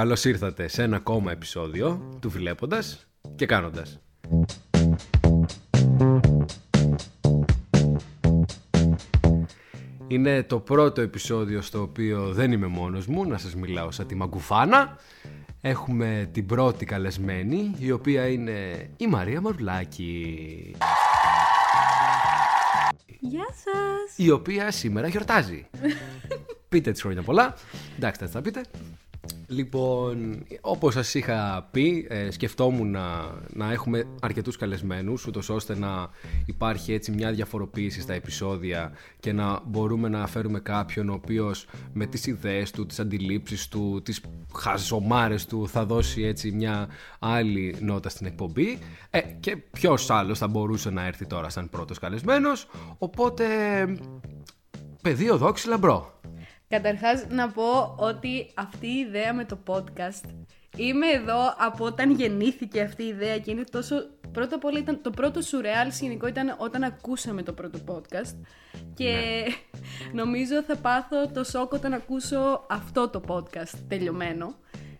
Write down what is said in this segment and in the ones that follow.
καλώς ήρθατε σε ένα ακόμα επεισόδιο του Βλέποντας και Κάνοντας. Είναι το πρώτο επεισόδιο στο οποίο δεν είμαι μόνος μου, να σας μιλάω σαν τη Μαγκουφάνα. Έχουμε την πρώτη καλεσμένη, η οποία είναι η Μαρία Μαρουλάκη. Γεια σας! Η οποία σήμερα γιορτάζει. πείτε τις χρόνια πολλά. Εντάξει, θα τα πείτε. Λοιπόν, όπως σας είχα πει, ε, σκεφτόμουν να, να έχουμε αρκετούς καλεσμένους, ούτως ώστε να υπάρχει έτσι μια διαφοροποίηση στα επεισόδια και να μπορούμε να φέρουμε κάποιον ο οποίος με τις ιδέες του, τις αντιλήψεις του, τις χαζομάρες του θα δώσει έτσι μια άλλη νότα στην εκπομπή ε, και ποιος άλλος θα μπορούσε να έρθει τώρα σαν πρώτος καλεσμένος, οπότε πεδίο δόξη λαμπρό. Καταρχάς να πω ότι αυτή η ιδέα με το podcast Είμαι εδώ από όταν γεννήθηκε αυτή η ιδέα και είναι τόσο... Πρώτα απ' όλα ήταν το πρώτο σουρεάλ σκηνικό ήταν όταν ακούσαμε το πρώτο podcast και ναι. νομίζω θα πάθω το σοκ όταν ακούσω αυτό το podcast τελειωμένο.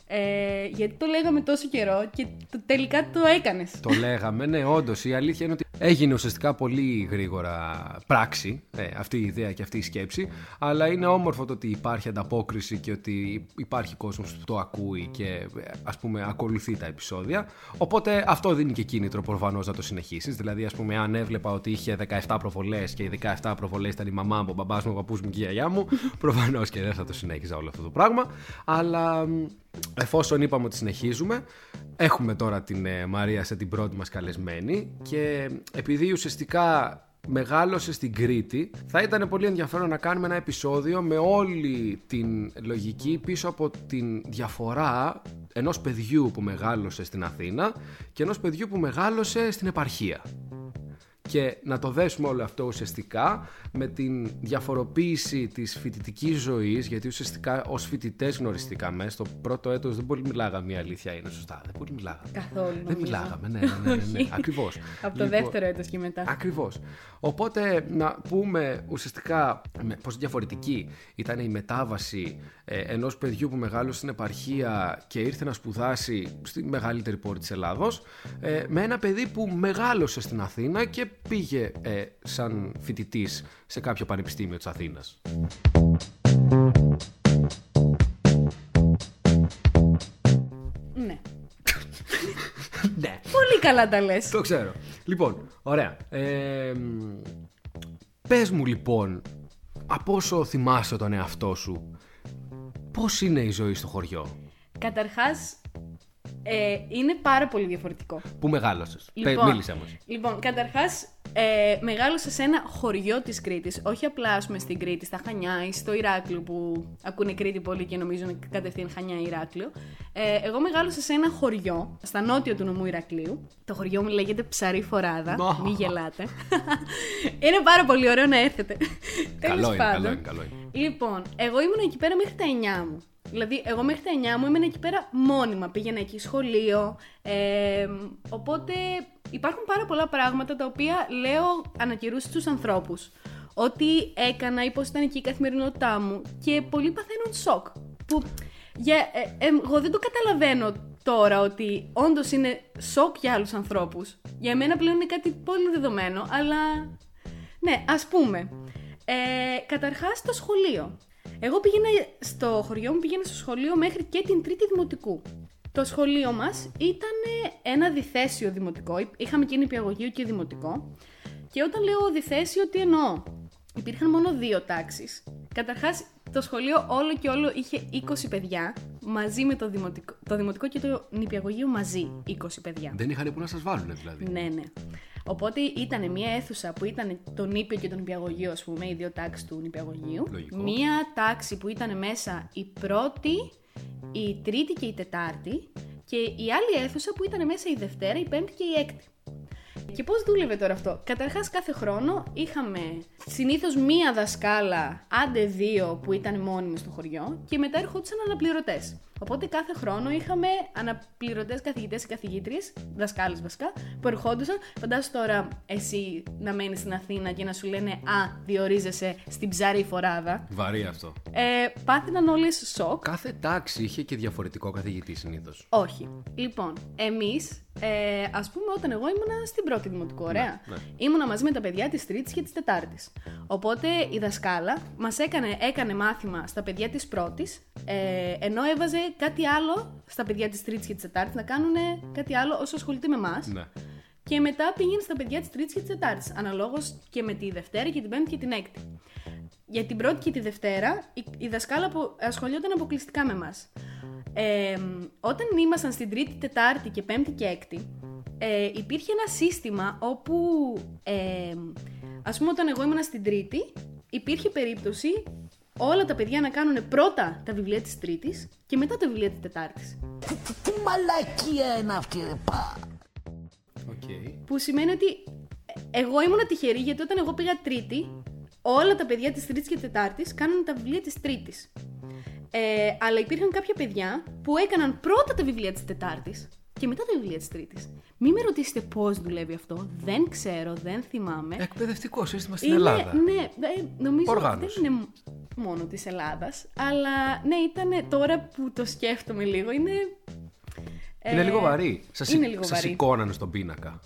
Ε, γιατί το λέγαμε τόσο καιρό και το, τελικά το έκανες. Το λέγαμε, ναι, όντως. Η αλήθεια είναι ότι έγινε ουσιαστικά πολύ γρήγορα πράξη ε, αυτή η ιδέα και αυτή η σκέψη. Αλλά είναι όμορφο το ότι υπάρχει ανταπόκριση και ότι υπάρχει κόσμος που το ακούει και ας πούμε ακολουθεί τα επεισόδια. Οπότε αυτό δίνει και κίνητρο προφανώς να το συνεχίσεις. Δηλαδή, ας πούμε, αν έβλεπα ότι είχε 17 προβολές και οι 17 προβολές ήταν η μαμά μου, ο μπαμπάς μου, ο παππούς μου και η γιαγιά μου, προφανώς και δεν θα το συνέχιζα όλο αυτό το πράγμα. Αλλά εφόσον είπαμε ότι συνεχίζουμε, έχουμε τώρα την ε, Μαρία σε την πρώτη μας καλεσμένη και επειδή ουσιαστικά μεγάλωσε στην Κρήτη, θα ήταν πολύ ενδιαφέρον να κάνουμε ένα επεισόδιο με όλη την λογική πίσω από την διαφορά ενός παιδιού που μεγάλωσε στην Αθήνα και ενός παιδιού που μεγάλωσε στην επαρχία και να το δέσουμε όλο αυτό ουσιαστικά με την διαφοροποίηση της φοιτητικής ζωής γιατί ουσιαστικά ως φοιτητές γνωριστήκαμε στο πρώτο έτος δεν πολύ μιλάγαμε η αλήθεια είναι σωστά δεν πολύ μιλάγαμε. Καθόλου δεν μιλάγαμε ναι, ναι, ναι, ναι, ναι ακριβώς. Από το λοιπόν, δεύτερο έτος και μετά. ακριβώς. Οπότε να πούμε ουσιαστικά πως διαφορετική ήταν η μετάβαση ε, ενός παιδιού που μεγάλωσε στην επαρχία και ήρθε να σπουδάσει στη μεγαλύτερη πόλη της Ελλάδος ε, με ένα παιδί που μεγάλωσε στην Αθήνα και πήγε ε, σαν φοιτητής σε κάποιο πανεπιστήμιο της Αθήνας. Ναι. ναι. Πολύ καλά τα λες. Το ξέρω. Λοιπόν, ωραία. Ε, πες μου λοιπόν, από όσο θυμάσαι τον εαυτό σου, πώς είναι η ζωή στο χωριό; Καταρχάς, ε, είναι πάρα πολύ διαφορετικό. Πού μεγάλωσες; Λοιπόν, Μίλησε μα. Λοιπόν, καταρχάς, ε, μεγάλωσα σε ένα χωριό της Κρήτης. Όχι απλά πούμε, στην Κρήτη, στα Χανιά ή στο Ηράκλειο που ακούνε Κρήτη πολύ και νομίζουν κατευθείαν Χανιά Ηράκλειο. Ε, εγώ μεγάλωσα σε ένα χωριό, στα νότια του νομού Ηρακλείου. Το χωριό μου λέγεται Ψαρή Φοράδα. Oh. Μην γελάτε. είναι πάρα πολύ ωραίο να έρθετε. Καλό είναι, καλό είναι, καλό είναι. Λοιπόν, εγώ ήμουν εκεί πέρα μέχρι τα 9 μου. Δηλαδή, εγώ μέχρι τα 9 μου ήμουν εκεί πέρα μόνιμα. Πήγαινα εκεί σχολείο. Ε, οπότε υπάρχουν πάρα πολλά πράγματα τα οποία λέω ανακυρούς στους ανθρώπους. Ό,τι έκανα ή πώς ήταν εκεί η καθημερινότητά μου και πολλοί παθαίνουν σοκ. Που για, ε, ε, εγώ δεν το καταλαβαίνω τώρα ότι όντως είναι σοκ για άλλους ανθρώπους. Για μένα πλέον είναι κάτι πολύ δεδομένο, αλλά ναι, ας πούμε. Ε, καταρχάς το σχολείο. Εγώ πήγαινα στο χωριό μου, πήγαινα στο σχολείο μέχρι και την τρίτη δημοτικού. Το σχολείο μας ήταν ένα διθέσιο δημοτικό, είχαμε και νηπιαγωγείο και δημοτικό. Και όταν λέω διθέσιο, τι εννοώ; Υπήρχαν μόνο δύο τάξεις. Καταρχάς, το σχολείο όλο και όλο είχε 20 παιδιά, μαζί με το δημοτικό, το δημοτικό και το νηπιαγωγείο μαζί 20 παιδιά. Δεν είχαν που να σας βάλουν δηλαδή. Ναι, ναι. Οπότε ήταν μια αίθουσα που ήταν το νήπιο και το νηπιαγωγείο, ας πούμε, οι δύο τάξεις του νηπιαγωγείου. Μια τάξη που ήταν μέσα η πρώτη, η τρίτη και η τετάρτη. Και η άλλη αίθουσα που ήταν μέσα η Δευτέρα, η Πέμπτη και η Έκτη. Και πώς δούλευε τώρα αυτό; Καταρχάς κάθε χρόνο είχαμε συνήθως μία δασκάλα, άντε δύο που ήταν μόνιμοι στο χωριό και μετά ερχόντουσαν αναπληρωτές. Οπότε κάθε χρόνο είχαμε αναπληρωτές καθηγητές και καθηγήτριες, δασκάλες βασικά, που ερχόντουσαν. Φαντάσου τώρα εσύ να μένεις στην Αθήνα και να σου λένε Α, διορίζεσαι στην ψάρι φοράδα. Βαρύ αυτό. Ε, πάθηναν όλες σοκ. Κάθε τάξη είχε και διαφορετικό καθηγητή συνήθως. Όχι. Λοιπόν, εμείς, ε, ας πούμε, όταν εγώ ήμουνα στην πρώτη δημοτικού, ωραία. ναι. Ήμουνα μαζί με τα παιδιά της Τρίτης και της Τετάρτης. Οπότε η δασκάλα μας έκανε, έκανε μάθημα στα παιδιά της πρώτης, ε, ενώ έβαζε κάτι άλλο στα παιδιά της Τρίτη και της Τετάρτη να κάνουν κάτι άλλο όσο ασχολείται με εμάς. Ναι. Και μετά πήγαινε στα παιδιά της Τρίτη και της Τετάρτη. Αναλόγως και με τη Δευτέρα και την Πέμπτη και την Έκτη. Για την πρώτη και τη Δευτέρα, η, η δασκάλα που ασχολιόταν αποκλειστικά με εμάς. Ε, όταν ήμασταν στην Τρίτη, Τετάρτη και Πέμπτη και Έκτη, ε, υπήρχε ένα σύστημα όπου, ε, ας πούμε, όταν εγώ ήμουν στην Τρίτη, υπήρχε περίπτωση όλα τα παιδιά να κάνουν πρώτα τα βιβλία της Τρίτης και μετά τα βιβλία της Τετάρτης. Τι μαλακία είναι αυτή, ρε πα. Οκ. Που σημαίνει ότι εγώ ήμουν τυχερή γιατί όταν εγώ πήγα Τρίτη, όλα τα παιδιά της Τρίτης και Τετάρτης κάνανε τα βιβλία της Τρίτης. Ε, αλλά υπήρχαν κάποια παιδιά που έκαναν πρώτα τα βιβλία της Τετάρτης και μετά τα βιβλία της Τρίτης. Μην με ρωτήσετε πώς δουλεύει αυτό. Δεν ξέρω, δεν θυμάμαι. Εκπαιδευτικό σύστημα στην Είναι- Ελλάδα. Ναι, ε, νομίζω Οργάνωση. δεν είναι μόνο της Ελλάδας, αλλά ναι, ήταν τώρα που το σκέφτομαι λίγο, είναι... Είναι ε, λίγο βαρύ. Σας είναι λίγο βαρύ. σηκώνανε στον πίνακα.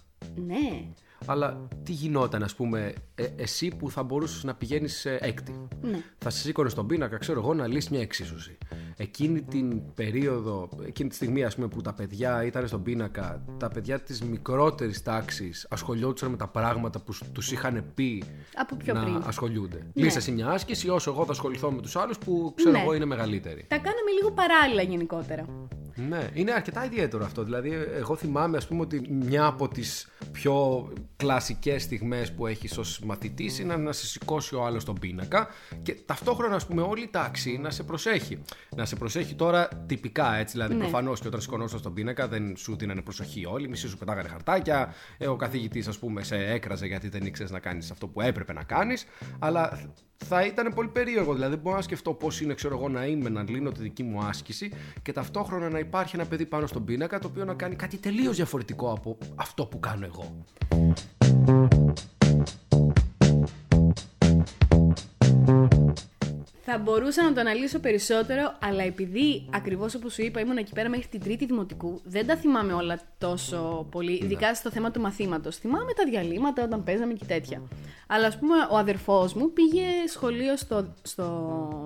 Ναι, Αλλά τι γινόταν, ας πούμε, ε, εσύ που θα μπορούσες να πηγαίνεις έκτη. Ναι. Θα σε σήκωνε στον πίνακα, ξέρω εγώ, να λύσεις μια εξίσωση. Εκείνη την περίοδο, εκείνη τη στιγμή, ας πούμε, που τα παιδιά ήταν στον πίνακα, τα παιδιά της μικρότερης τάξης ασχολιόντουσαν με τα πράγματα που τους είχαν πει από πιο να πριν. ασχολούνται. Ναι. Λύσε εσύ μια άσκηση, όσο εγώ θα ασχοληθώ με τους άλλους που ξέρω Ναι. εγώ είναι μεγαλύτεροι. Τα κάναμε λίγο παράλληλα γενικότερα. Ναι, είναι αρκετά ιδιαίτερο αυτό. Δηλαδή, εγώ θυμάμαι, ας πούμε, ότι μια από τις πιο κλασικές στιγμές που έχεις ως μαθητής είναι να σε σηκώσει ο άλλος στον πίνακα και ταυτόχρονα, ας πούμε, όλη η τάξη να σε προσέχει. Να σε προσέχει τώρα τυπικά, έτσι. Δηλαδή, Ναι. προφανώς και όταν σηκωνόσαν στον πίνακα δεν σου δίνανε προσοχή όλοι, μισή σου πετάγανε χαρτάκια. ε, Ο καθηγητής, ας πούμε, σε έκραζε γιατί δεν ήξερες να κάνεις αυτό που έπρεπε να κάνεις. Αλλά θα ήταν πολύ περίεργο. Δηλαδή, μπορώ να σκεφτώ πώς είναι, ξέρω εγώ, να είμαι, να λύνω τη δική μου άσκηση και ταυτόχρονα να υπάρχει ένα παιδί πάνω στον πίνακα το οποίο να κάνει κάτι τελείως διαφορετικό από αυτό που κάνω εγώ. Θα μπορούσα να το αναλύσω περισσότερο, αλλά επειδή ακριβώς όπως σου είπα ήμουν εκεί πέρα μέχρι την τρίτη δημοτικού, δεν τα θυμάμαι όλα τόσο πολύ, ειδικά στο θέμα του μαθήματος. Θυμάμαι τα διαλύματα όταν παίζαμε και τέτοια. Αλλά ας πούμε, ο αδερφός μου πήγε σχολείο στο, στο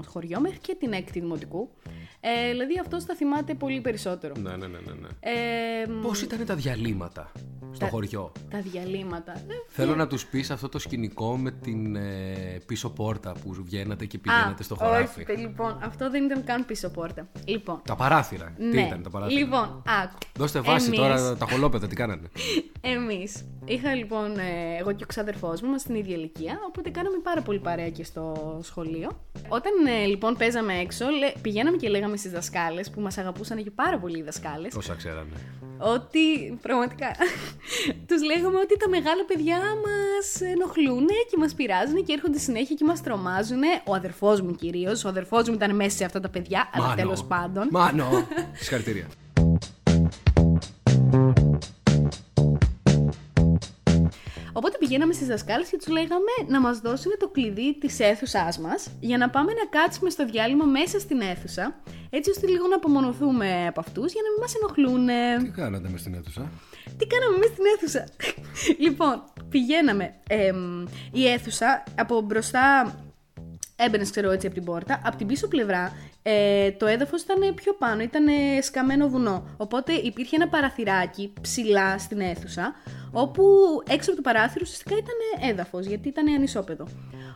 χωριό μέχρι και την έκτη δημοτικού. Ε, δηλαδή αυτός τα θυμάται πολύ περισσότερο. Ναι, ναι, ναι, ναι. ναι. Ε, Πώς ήταν τα διαλύματα στο Τα- χωριό; τα διαλύματα. Ε, Θέλω να τους πεις αυτό το σκηνικό με την ε, πίσω πόρτα που βγαίνατε και πηγαίνατε στο χωράφι. Όχι, λοιπόν, αυτό δεν ήταν καν πίσω πόρτα. Λοιπόν, Τα παράθυρα. Τι ναι. ήταν τα παράθυρα; Λοιπόν, άκου. Δώστε βάση Εμείς- τώρα τα χολόπεδα, τι κάνανε. Εμείς. Είχα λοιπόν ε, εγώ και ο ξαδερφός μου είμαστε στην ίδια ηλικία, οπότε κάναμε πάρα πολύ παρέα και στο σχολείο. Όταν ε, λοιπόν παίζαμε έξω, λέ, πηγαίναμε και λέγαμε στις δασκάλες, που μας αγαπούσαν και πάρα πολύ οι δασκάλες, Τόσα ξέρανε. ότι πραγματικά τους λέγαμε ότι τα μεγάλα παιδιά μας ενοχλούν και μας πειράζουν και έρχονται συνέχεια και μας τρομάζουν. Ο αδερφός μου κυρίως, ο αδερφός μου ήταν μέσα σε αυτά τα παιδιά, αλλά Μάνο. τέλος πάντων. Μάνο! Συγχαρητήρια. Οπότε πηγαίναμε στις δασκάλες και τους λέγαμε να μας δώσουν το κλειδί της αίθουσάς μας για να πάμε να κάτσουμε στο διάλειμμα μέσα στην αίθουσα, έτσι ώστε λίγο να απομονωθούμε από αυτούς για να μην μας ενοχλούν. Τι κάνατε μες στην αίθουσα; Τι κάναμε μέσα στην αίθουσα; λοιπόν, πηγαίναμε. εμ, η αίθουσα από μπροστά έμπαινε, ξέρω έτσι, από την πόρτα. Από την πίσω πλευρά ε, το έδαφος ήταν πιο πάνω, ήταν σκαμμένο βουνό. Οπότε υπήρχε ένα παραθυράκι ψηλά στην αίθουσα, όπου έξω από το παράθυρο ουσιαστικά ήταν έδαφος, γιατί ήταν ανισόπεδο.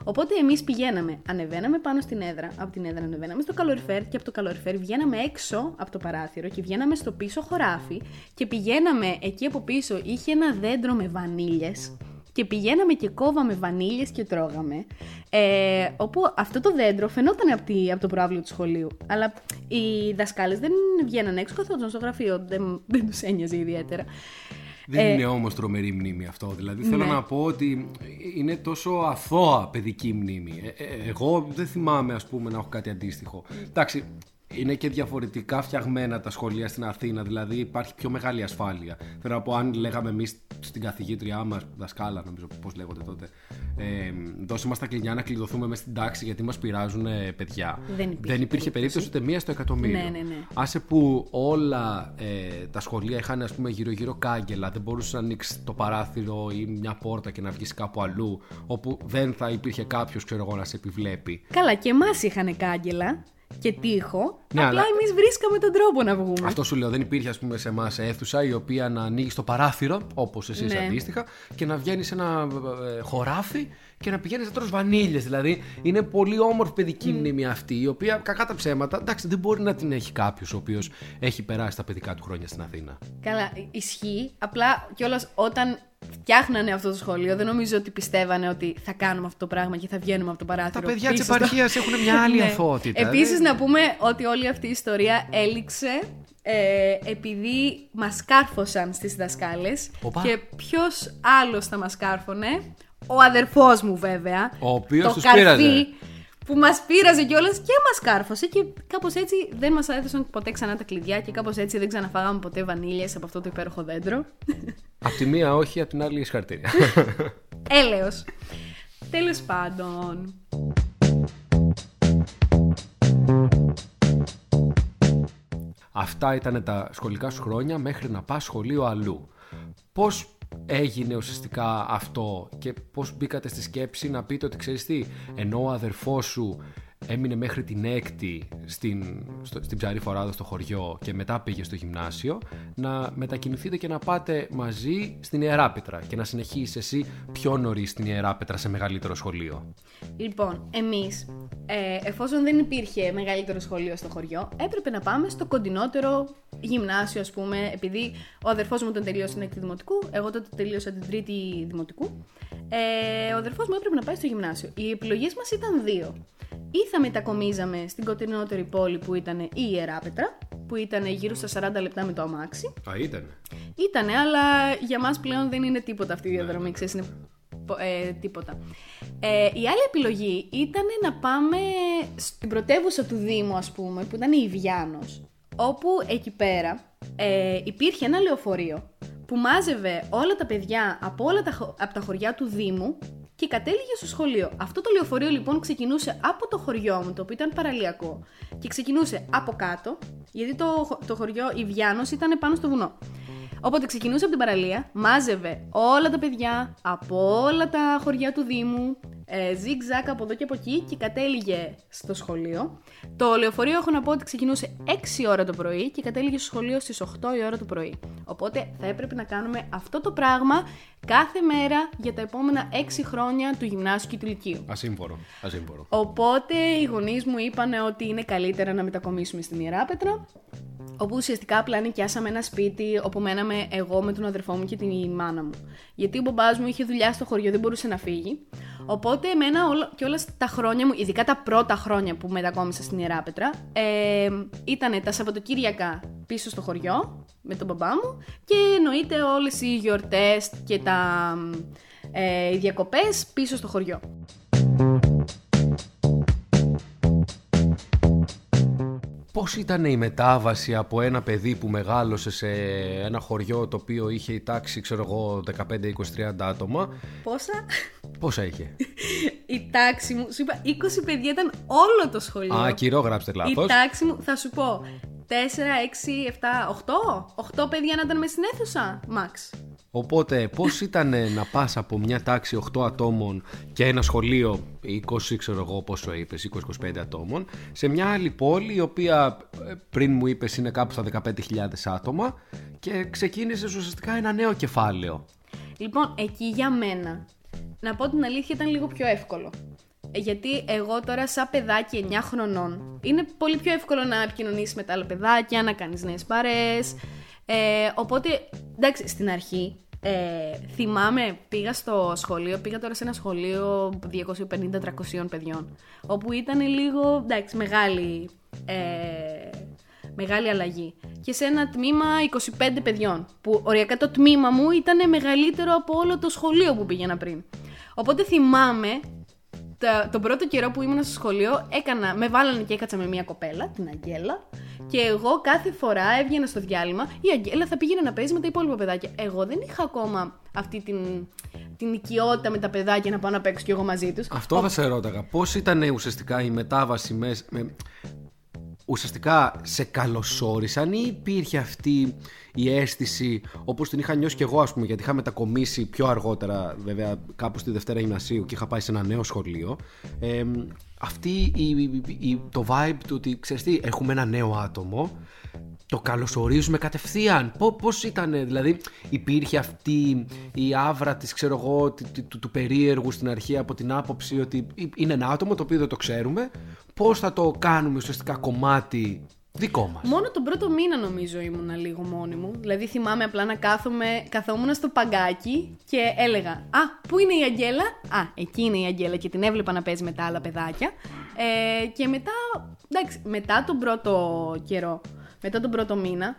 Οπότε εμείς πηγαίναμε, ανεβαίναμε πάνω στην έδρα, από την έδρα ανεβαίναμε στο καλοριφέρ και από το καλοριφέρ βγαίναμε έξω από το παράθυρο και βγαίναμε στο πίσω χωράφι και πηγαίναμε εκεί από πίσω. Είχε ένα δέντρο με βανίλιες και πηγαίναμε και κόβαμε βανίλιες και τρώγαμε. Ε, όπου αυτό το δέντρο φαινόταν από, τη, από το προάβλιο του σχολείου. Αλλά οι δασκάλες δεν βγαίναν έξω, καθόταν στο γραφείο. Δεν, δεν τους ένοιαζε ιδιαίτερα. Δεν Ε, είναι όμως τρομερή μνήμη αυτό. Δηλαδή θέλω ναι. να πω ότι είναι τόσο αθώα παιδική μνήμη. Ε, ε, εγώ δεν θυμάμαι, ας πούμε, να έχω κάτι αντίστοιχο. Εντάξει, είναι και διαφορετικά φτιαγμένα τα σχολεία στην Αθήνα. Δηλαδή υπάρχει πιο μεγάλη ασφάλεια. Θέλω να πω, αν λέγαμε εμείς στην καθηγήτριά μας, δασκάλα, νομίζω πώς λέγονται τότε, ε, δώσε μας τα κλειδιά να κλειδωθούμε μέσα στην τάξη γιατί μας πειράζουν ε, παιδιά. Δεν υπήρχε Δεν υπήρχε περίπτωση ούτε μία στο εκατομμύριο. Ναι, ναι, ναι. Άσε που όλα ε, τα σχολεία είχαν ας πούμε γύρω-γύρω κάγκελα, δεν μπορούσες να ανοίξεις το παράθυρο ή μια πόρτα και να βγεις κάπου αλλού, όπου δεν θα υπήρχε κάποιος, ξέρω εγώ, να σε επιβλέπει. Καλά, και εμάς είχαν κάγκελα και τείχο. Ναι, απλά αλλά- εμείς βρίσκαμε τον τρόπο να βγούμε. Αυτό σου λέω, δεν υπήρχε ας πούμε σε εμάς αίθουσα η οποία να ανοίγει το παράθυρο, όπως εσύ Ναι. αντίστοιχα, και να βγαίνει σε ένα ε, χωράφι και να πηγαίνεις να τρως βανίλιες. Δηλαδή είναι πολύ όμορφη παιδική μνήμη αυτή, η οποία κακά τα ψέματα, εντάξει, δεν μπορεί να την έχει κάποιος ο οποίος έχει περάσει τα παιδικά του χρόνια στην Αθήνα. Καλά, ισχύει. Απλά κιόλας όταν φτιάχνανε αυτό το σχολείο, δεν νομίζω ότι πιστεύανε ότι θα κάνουμε αυτό το πράγμα και θα βγαίνουμε από το παράθυρο. Τα παιδιά της πίσω στο- επαρχίας έχουν μια άλλη Ναι. αθωότητα. Επίσης Δεν- να πούμε ότι όλη αυτή η ιστορία έληξε ε, επειδή μας κάρφωσαν στις δασκάλες Οπα. και ποιος άλλος θα μας κάρφωνε, ο αδερφός μου βέβαια, Ο οποίος το τους καρφί πείραζε. που μας πείραζε κιόλας και μας κάρφωσε και κάπως έτσι δεν μας έδωσαν ποτέ ξανά τα κλειδιά και κάπως έτσι δεν ξαναφάγαμε ποτέ βανίλιες από αυτό το υπέροχο δέντρο. Απ' τη μία όχι, απ' την άλλη συγχαρητήρια. Έλεος. Τέλος πάντων. Αυτά ήταν τα σχολικά σου χρόνια μέχρι να πας σχολείο αλλού. Πώς έγινε ουσιαστικά αυτό και πώς μπήκατε στη σκέψη να πείτε ότι ξέρεις τι, ενώ ο αδερφός σου έμεινε μέχρι την έκτη στην, στο, στην Ψαρή Φοράδα στο χωριό και μετά πήγε στο γυμνάσιο, να μετακινηθείτε και να πάτε μαζί στην Ιεράπετρα και να συνεχίσεις εσύ πιο νωρίς στην Ιεράπετρα σε μεγαλύτερο σχολείο. Λοιπόν, εμείς, ε, εφόσον δεν υπήρχε μεγαλύτερο σχολείο στο χωριό, έπρεπε να πάμε στο κοντινότερο γυμνάσιο, ας πούμε, επειδή ο αδερφός μου τον τελείωσε την έκτη δημοτικού, εγώ τότε τελείωσα την τρίτη δημοτικού. Ε, ο αδερφός μου έπρεπε να πάει στο γυμνάσιο. Οι επιλογές μας ήταν δύο. Ή θα μετακομίζαμε στην κοντινότερη πόλη που ήταν η Ιεράπετρα, που ήταν γύρω στα 40 λεπτά με το αμάξι. Α, ήταν. Ήτανε, αλλά για μας πλέον δεν είναι τίποτα αυτή η διαδρομή, ξέρεις, είναι πο- ε, τίποτα. Ε, η άλλη επιλογή ήταν να πάμε στην πρωτεύουσα του Δήμου, ας πούμε, που ήταν η Ιβιάνος, όπου εκεί πέρα ε, υπήρχε ένα λεωφορείο που μάζευε όλα τα παιδιά από όλα τα, χω- από τα χωριά του Δήμου και κατέληγε στο σχολείο. Αυτό το λεωφορείο λοιπόν ξεκινούσε από το χωριό μου, το οποίο ήταν παραλιακό, και ξεκινούσε από κάτω, γιατί το, χω- το χωριό Ιβιάνος ήταν πάνω στο βουνό. Οπότε ξεκινούσε από την παραλία, μάζευε όλα τα παιδιά από όλα τα χωριά του Δήμου, ε, ζιγ-ζακ από εδώ και από εκεί και κατέληγε στο σχολείο. Το λεωφορείο έχω να πω ότι ξεκινούσε 6 ώρα το πρωί και κατέληγε στο σχολείο στις 8 η ώρα το πρωί. Οπότε θα έπρεπε να κάνουμε αυτό το πράγμα κάθε μέρα για τα επόμενα 6 χρόνια του γυμνάσιου και του λυκείου. Ασύμφορο. Ασύμφορο. Οπότε οι γονείς μου είπαν ότι είναι καλύτερα να μετακομίσουμε στην Ιεράπετρα. Όπου ουσιαστικά απλά νοικιάσαμε ένα σπίτι όπου μέναμε εγώ με τον αδερφό μου και την μάνα μου. Γιατί ο μπαμπάς μου είχε δουλειά στο χωριό, δεν μπορούσε να φύγει. Οπότε εμένα όλα, και όλα τα χρόνια μου, ειδικά τα πρώτα χρόνια που μετακόμισα στην Ιεράπετρα, ε, ήταν τα Σαββατοκύριακα πίσω στο χωριό με τον μπαμπά μου και εννοείται όλες οι γιορτές και τα, ε, οι διακοπές πίσω στο χωριό. Πώς ήταν η μετάβαση από ένα παιδί που μεγάλωσε σε ένα χωριό το οποίο είχε η τάξη, ξέρω εγώ, 15, 20, 30 άτομα; Πόσα; Πόσα είχε; Η τάξη μου, σου είπα 20 παιδιά ήταν όλο το σχολείο. Α, κυρό γράψτε Η λάθος. τάξη μου, θα σου πω, 4, 6, 7, 8. 8 παιδιά να ήταν με στην αίθουσα, max. Οπότε, πώς ήταν να πας από μια τάξη 8 ατόμων και ένα σχολείο 20, ξέρω εγώ πόσο είπες, 20-25 ατόμων, σε μια άλλη πόλη η οποία ε, πριν μου είπες είναι κάπου στα 15.000 άτομα και ξεκίνησες ουσιαστικά ένα νέο κεφάλαιο. Λοιπόν, εκεί για μένα, να πω την αλήθεια, ήταν λίγο πιο εύκολο. Ε, Γιατί εγώ τώρα, σαν παιδάκι 9 χρονών, είναι πολύ πιο εύκολο να επικοινωνήσει με τα άλλα παιδάκια, να κάνεις νέες παρέ. Ε, οπότε, εντάξει, στην αρχή ε, θυμάμαι, πήγα στο σχολείο, πήγα τώρα σε ένα σχολείο 250-300 παιδιών, όπου ήταν λίγο, εντάξει, μεγάλη, ε, μεγάλη αλλαγή. Και σε ένα τμήμα 25 παιδιών, που οριακά το τμήμα μου ήταν μεγαλύτερο από όλο το σχολείο που πήγαινα πριν. Οπότε θυμάμαι τα, τον πρώτο καιρό που ήμουν στο σχολείο, έκανα, με βάλανε και έκατσα με μια κοπέλα, την Αγγέλα. Και εγώ κάθε φορά έβγαινα στο διάλειμμα, η Αγγέλα θα πήγαινε να παίζει με τα υπόλοιπα παιδάκια. Εγώ δεν είχα ακόμα αυτή την, την οικειότητα με τα παιδάκια να πάω να παίξω κι εγώ μαζί τους. Αυτό θα σε ρώταγα. Πώς ήταν ουσιαστικά η μετάβαση μέσα. Με... Ουσιαστικά σε καλωσόρισαν ή υπήρχε αυτή η αίσθηση όπως την είχα νιώσει και εγώ ας πούμε γιατί είχα μετακομίσει πιο αργότερα βέβαια κάπου στη Δευτέρα Γυμνασίου και είχα πάει σε ένα νέο σχολείο. Ε, αυτή η, η- το vibe του ότι ξέρεις τι έχουμε ένα νέο άτομο το καλωσορίζουμε κατευθείαν. Πώ πώς ήταν, δηλαδή, υπήρχε αυτή η άβρα της, ξέρω εγώ, τη- τη- του, του περίεργου στην αρχή από την άποψη ότι είναι ένα άτομο το οποίο δεν το ξέρουμε. Πώς θα το κάνουμε ουσιαστικά κομμάτι δικό μας; Μόνο τον πρώτο μήνα νομίζω ήμουνα λίγο μόνη μου. Δηλαδή θυμάμαι απλά να κάθομαι, καθόμουν στο παγκάκι και έλεγα Α, πού είναι η Αγγέλα; Α, εκεί είναι η Αγγέλα και την έβλεπα να παίζει με τα άλλα παιδάκια. Ε, και μετά, εντάξει, μετά τον πρώτο καιρό, μετά τον πρώτο μήνα,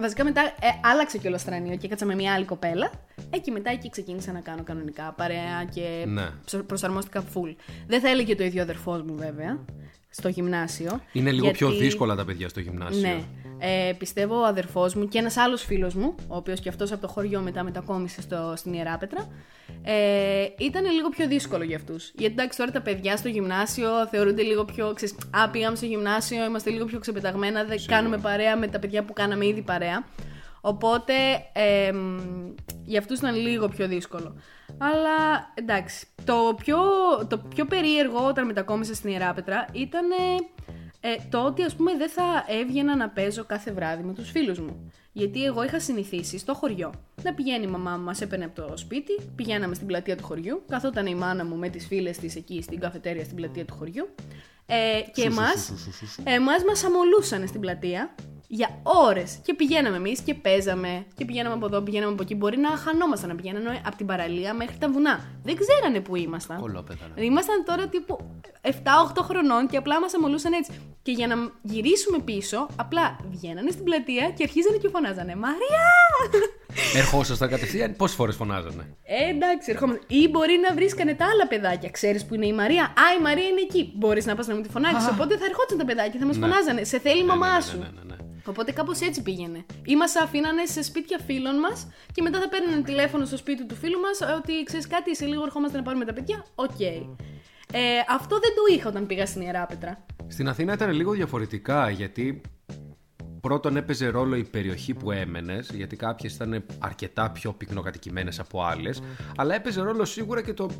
βασικά μετά ε, άλλαξε κιόλας στρανείο και έκατσα με μια άλλη κοπέλα. Ε, και μετά εκεί ξεκίνησα να κάνω κανονικά παρέα και Ναι. ψ- προσαρμόστηκα full. Δεν θα έλεγε το ίδιο ο αδερφός μου βέβαια, στο γυμνάσιο. Είναι λίγο πιο γιατί- δύσκολα τα παιδιά στο γυμνάσιο. ναι. Ε, πιστεύω ο αδερφός μου και ένας άλλος φίλος μου, ο οποίος και αυτός από το χωριό μετά μετακόμισε στο, στην Ιεράπετρα, ε, ήταν λίγο πιο δύσκολο για αυτούς. Γιατί εντάξει τώρα τα παιδιά στο γυμνάσιο θεωρούνται λίγο πιο, ξέρεις, α, πήγαμε στο γυμνάσιο, είμαστε λίγο πιο ξεπεταγμένα, δεν κάνουμε παρέα με τα παιδιά που κάναμε ήδη παρέα. Οπότε ε, μ, για αυτούς ήταν λίγο πιο δύσκολο. Αλλά εντάξει, το πιο, το πιο περίεργο όταν μετακόμισα στην Ιεράπετρα ήταν ε, το ότι ας πούμε δεν θα έβγαινα να παίζω κάθε βράδυ με τους φίλους μου. Γιατί εγώ είχα συνηθίσει στο χωριό. Να πηγαίνει η μαμά μου, μας έπαιρνε από το σπίτι, πηγαίναμε στην πλατεία του χωριού, καθόταν η μάνα μου με τις φίλες της εκεί στην καφετέρια στην πλατεία του χωριού. Ε, και εμάς, εμάς μας αμολούσαν στην πλατεία για ώρες και πηγαίναμε εμείς και παίζαμε και πηγαίναμε από εδώ, πηγαίναμε από εκεί. Μπορεί να χανόμασταν, να πηγαίναμε από την παραλία μέχρι τα βουνά. Δεν ξέρανε που ήμασταν. Κολόπεδα, ναι. Δηλαδή, Ήμασταν τώρα τύπου 7-8 χρονών και απλά μας αμολούσαν έτσι. Και για να γυρίσουμε πίσω, απλά βγαίνανε στην πλατεία και αρχίζανε και φωνάζανε Μαρία! Ερχόσασταν κατευθείαν, πόσες φορές φωνάζανε; Ε, εντάξει, ερχόμαστε. Ή μπορεί να βρίσκανε τα άλλα παιδάκια. Ξέρεις που είναι η Μαρία; Α, η Μαρία είναι εκεί. Μπορείς να πας να μου τη φωνάξεις. Οπότε θα ερχόταν τα παιδάκια, θα μας φωνάζανε. Σε θέλει η μαμά ναι, σου. ναι, ναι, ναι. Οπότε κάπως έτσι πήγαινε. Ή μας αφήνανε σε σπίτια φίλων μας και μετά θα παίρνανε τηλέφωνο στο σπίτι του φίλου μας ότι ξέρεις κάτι, σε λίγο ερχόμαστε να πάρουμε τα παιδιά. Οκ. Ε, αυτό δεν το είχα όταν πήγα στην Ιεράπετρα. Στην Αθήνα ήταν λίγο διαφορετικά γιατί πρώτον έπαιζε ρόλο η περιοχή που έμενες, γιατί κάποιες ήταν αρκετά πιο πυκνοκατοικημένες από άλλες, αλλά έπαιζε ρόλο σίγουρα και το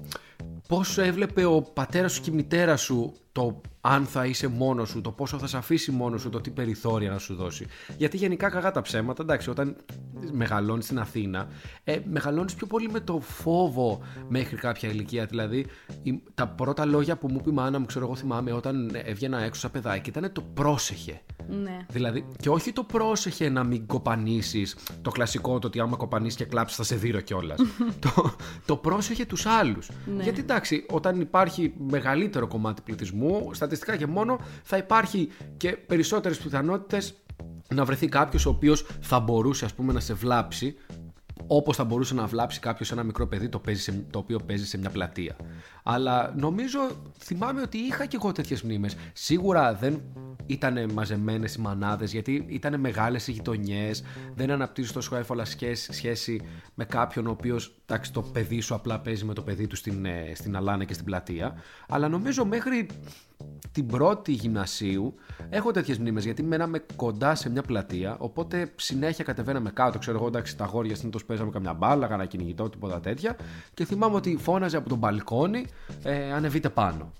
πόσο έβλεπε ο πατέρας σου και η μητέρα σου το αν θα είσαι μόνος σου, το πόσο θα σε αφήσει μόνος σου, το τι περιθώρια να σου δώσει. Γιατί γενικά κακά τα ψέματα, εντάξει, όταν μεγαλώνεις στην Αθήνα, ε, μεγαλώνεις πιο πολύ με το φόβο μέχρι κάποια ηλικία. Δηλαδή, η- τα πρώτα λόγια που μου είπε η μάνα μου, ξέρω εγώ, θυμάμαι όταν έβγαινα έξω σαν παιδάκι, ήταν το πρόσεχε. Ναι. Δηλαδή, και όχι το πρόσεχε να μην κοπανίσεις το κλασικό το ότι άμα κοπανίσει και κλάψεις θα σε δείρω κιόλας. το, το πρόσεχε τους άλλους. Γιατί εντάξει, όταν υπάρχει μεγαλύτερο κομμάτι πληθυσμού, στατιστικά και μόνο, θα υπάρχει και περισσότερες πιθανότητες να βρεθεί κάποιος ο οποίος θα μπορούσε ας πούμε να σε βλάψει Όπως θα μπορούσε να βλάψει κάποιος ένα μικρό παιδί το, παίζει σε, το οποίο παίζει σε μια πλατεία. Αλλά νομίζω, θυμάμαι ότι είχα και εγώ τέτοιες μνήμες. Σίγουρα δεν ήταν μαζεμένες οι μανάδες, γιατί ήταν μεγάλες οι γειτονιές. Δεν αναπτύσσει τόσο εύκολα σχέση, σχέση με κάποιον ο οποίος το παιδί σου απλά παίζει με το παιδί του στην, ε, στην Αλάνα και στην πλατεία. Αλλά νομίζω μέχρι την πρώτη γυμνασίου έχω τέτοιες μνήμες γιατί μέναμε κοντά σε μια πλατεία. Οπότε συνέχεια κατεβαίναμε κάτω. Ξέρω εγώ, εντάξει, τα αγόρια συνήθως παίζαμε καμιά μπάλα, κανένα κυνηγητό, τίποτα τέτοια. Και θυμάμαι ότι φώναζε από τον μπαλκόνι, ε, ανεβείτε πάνω.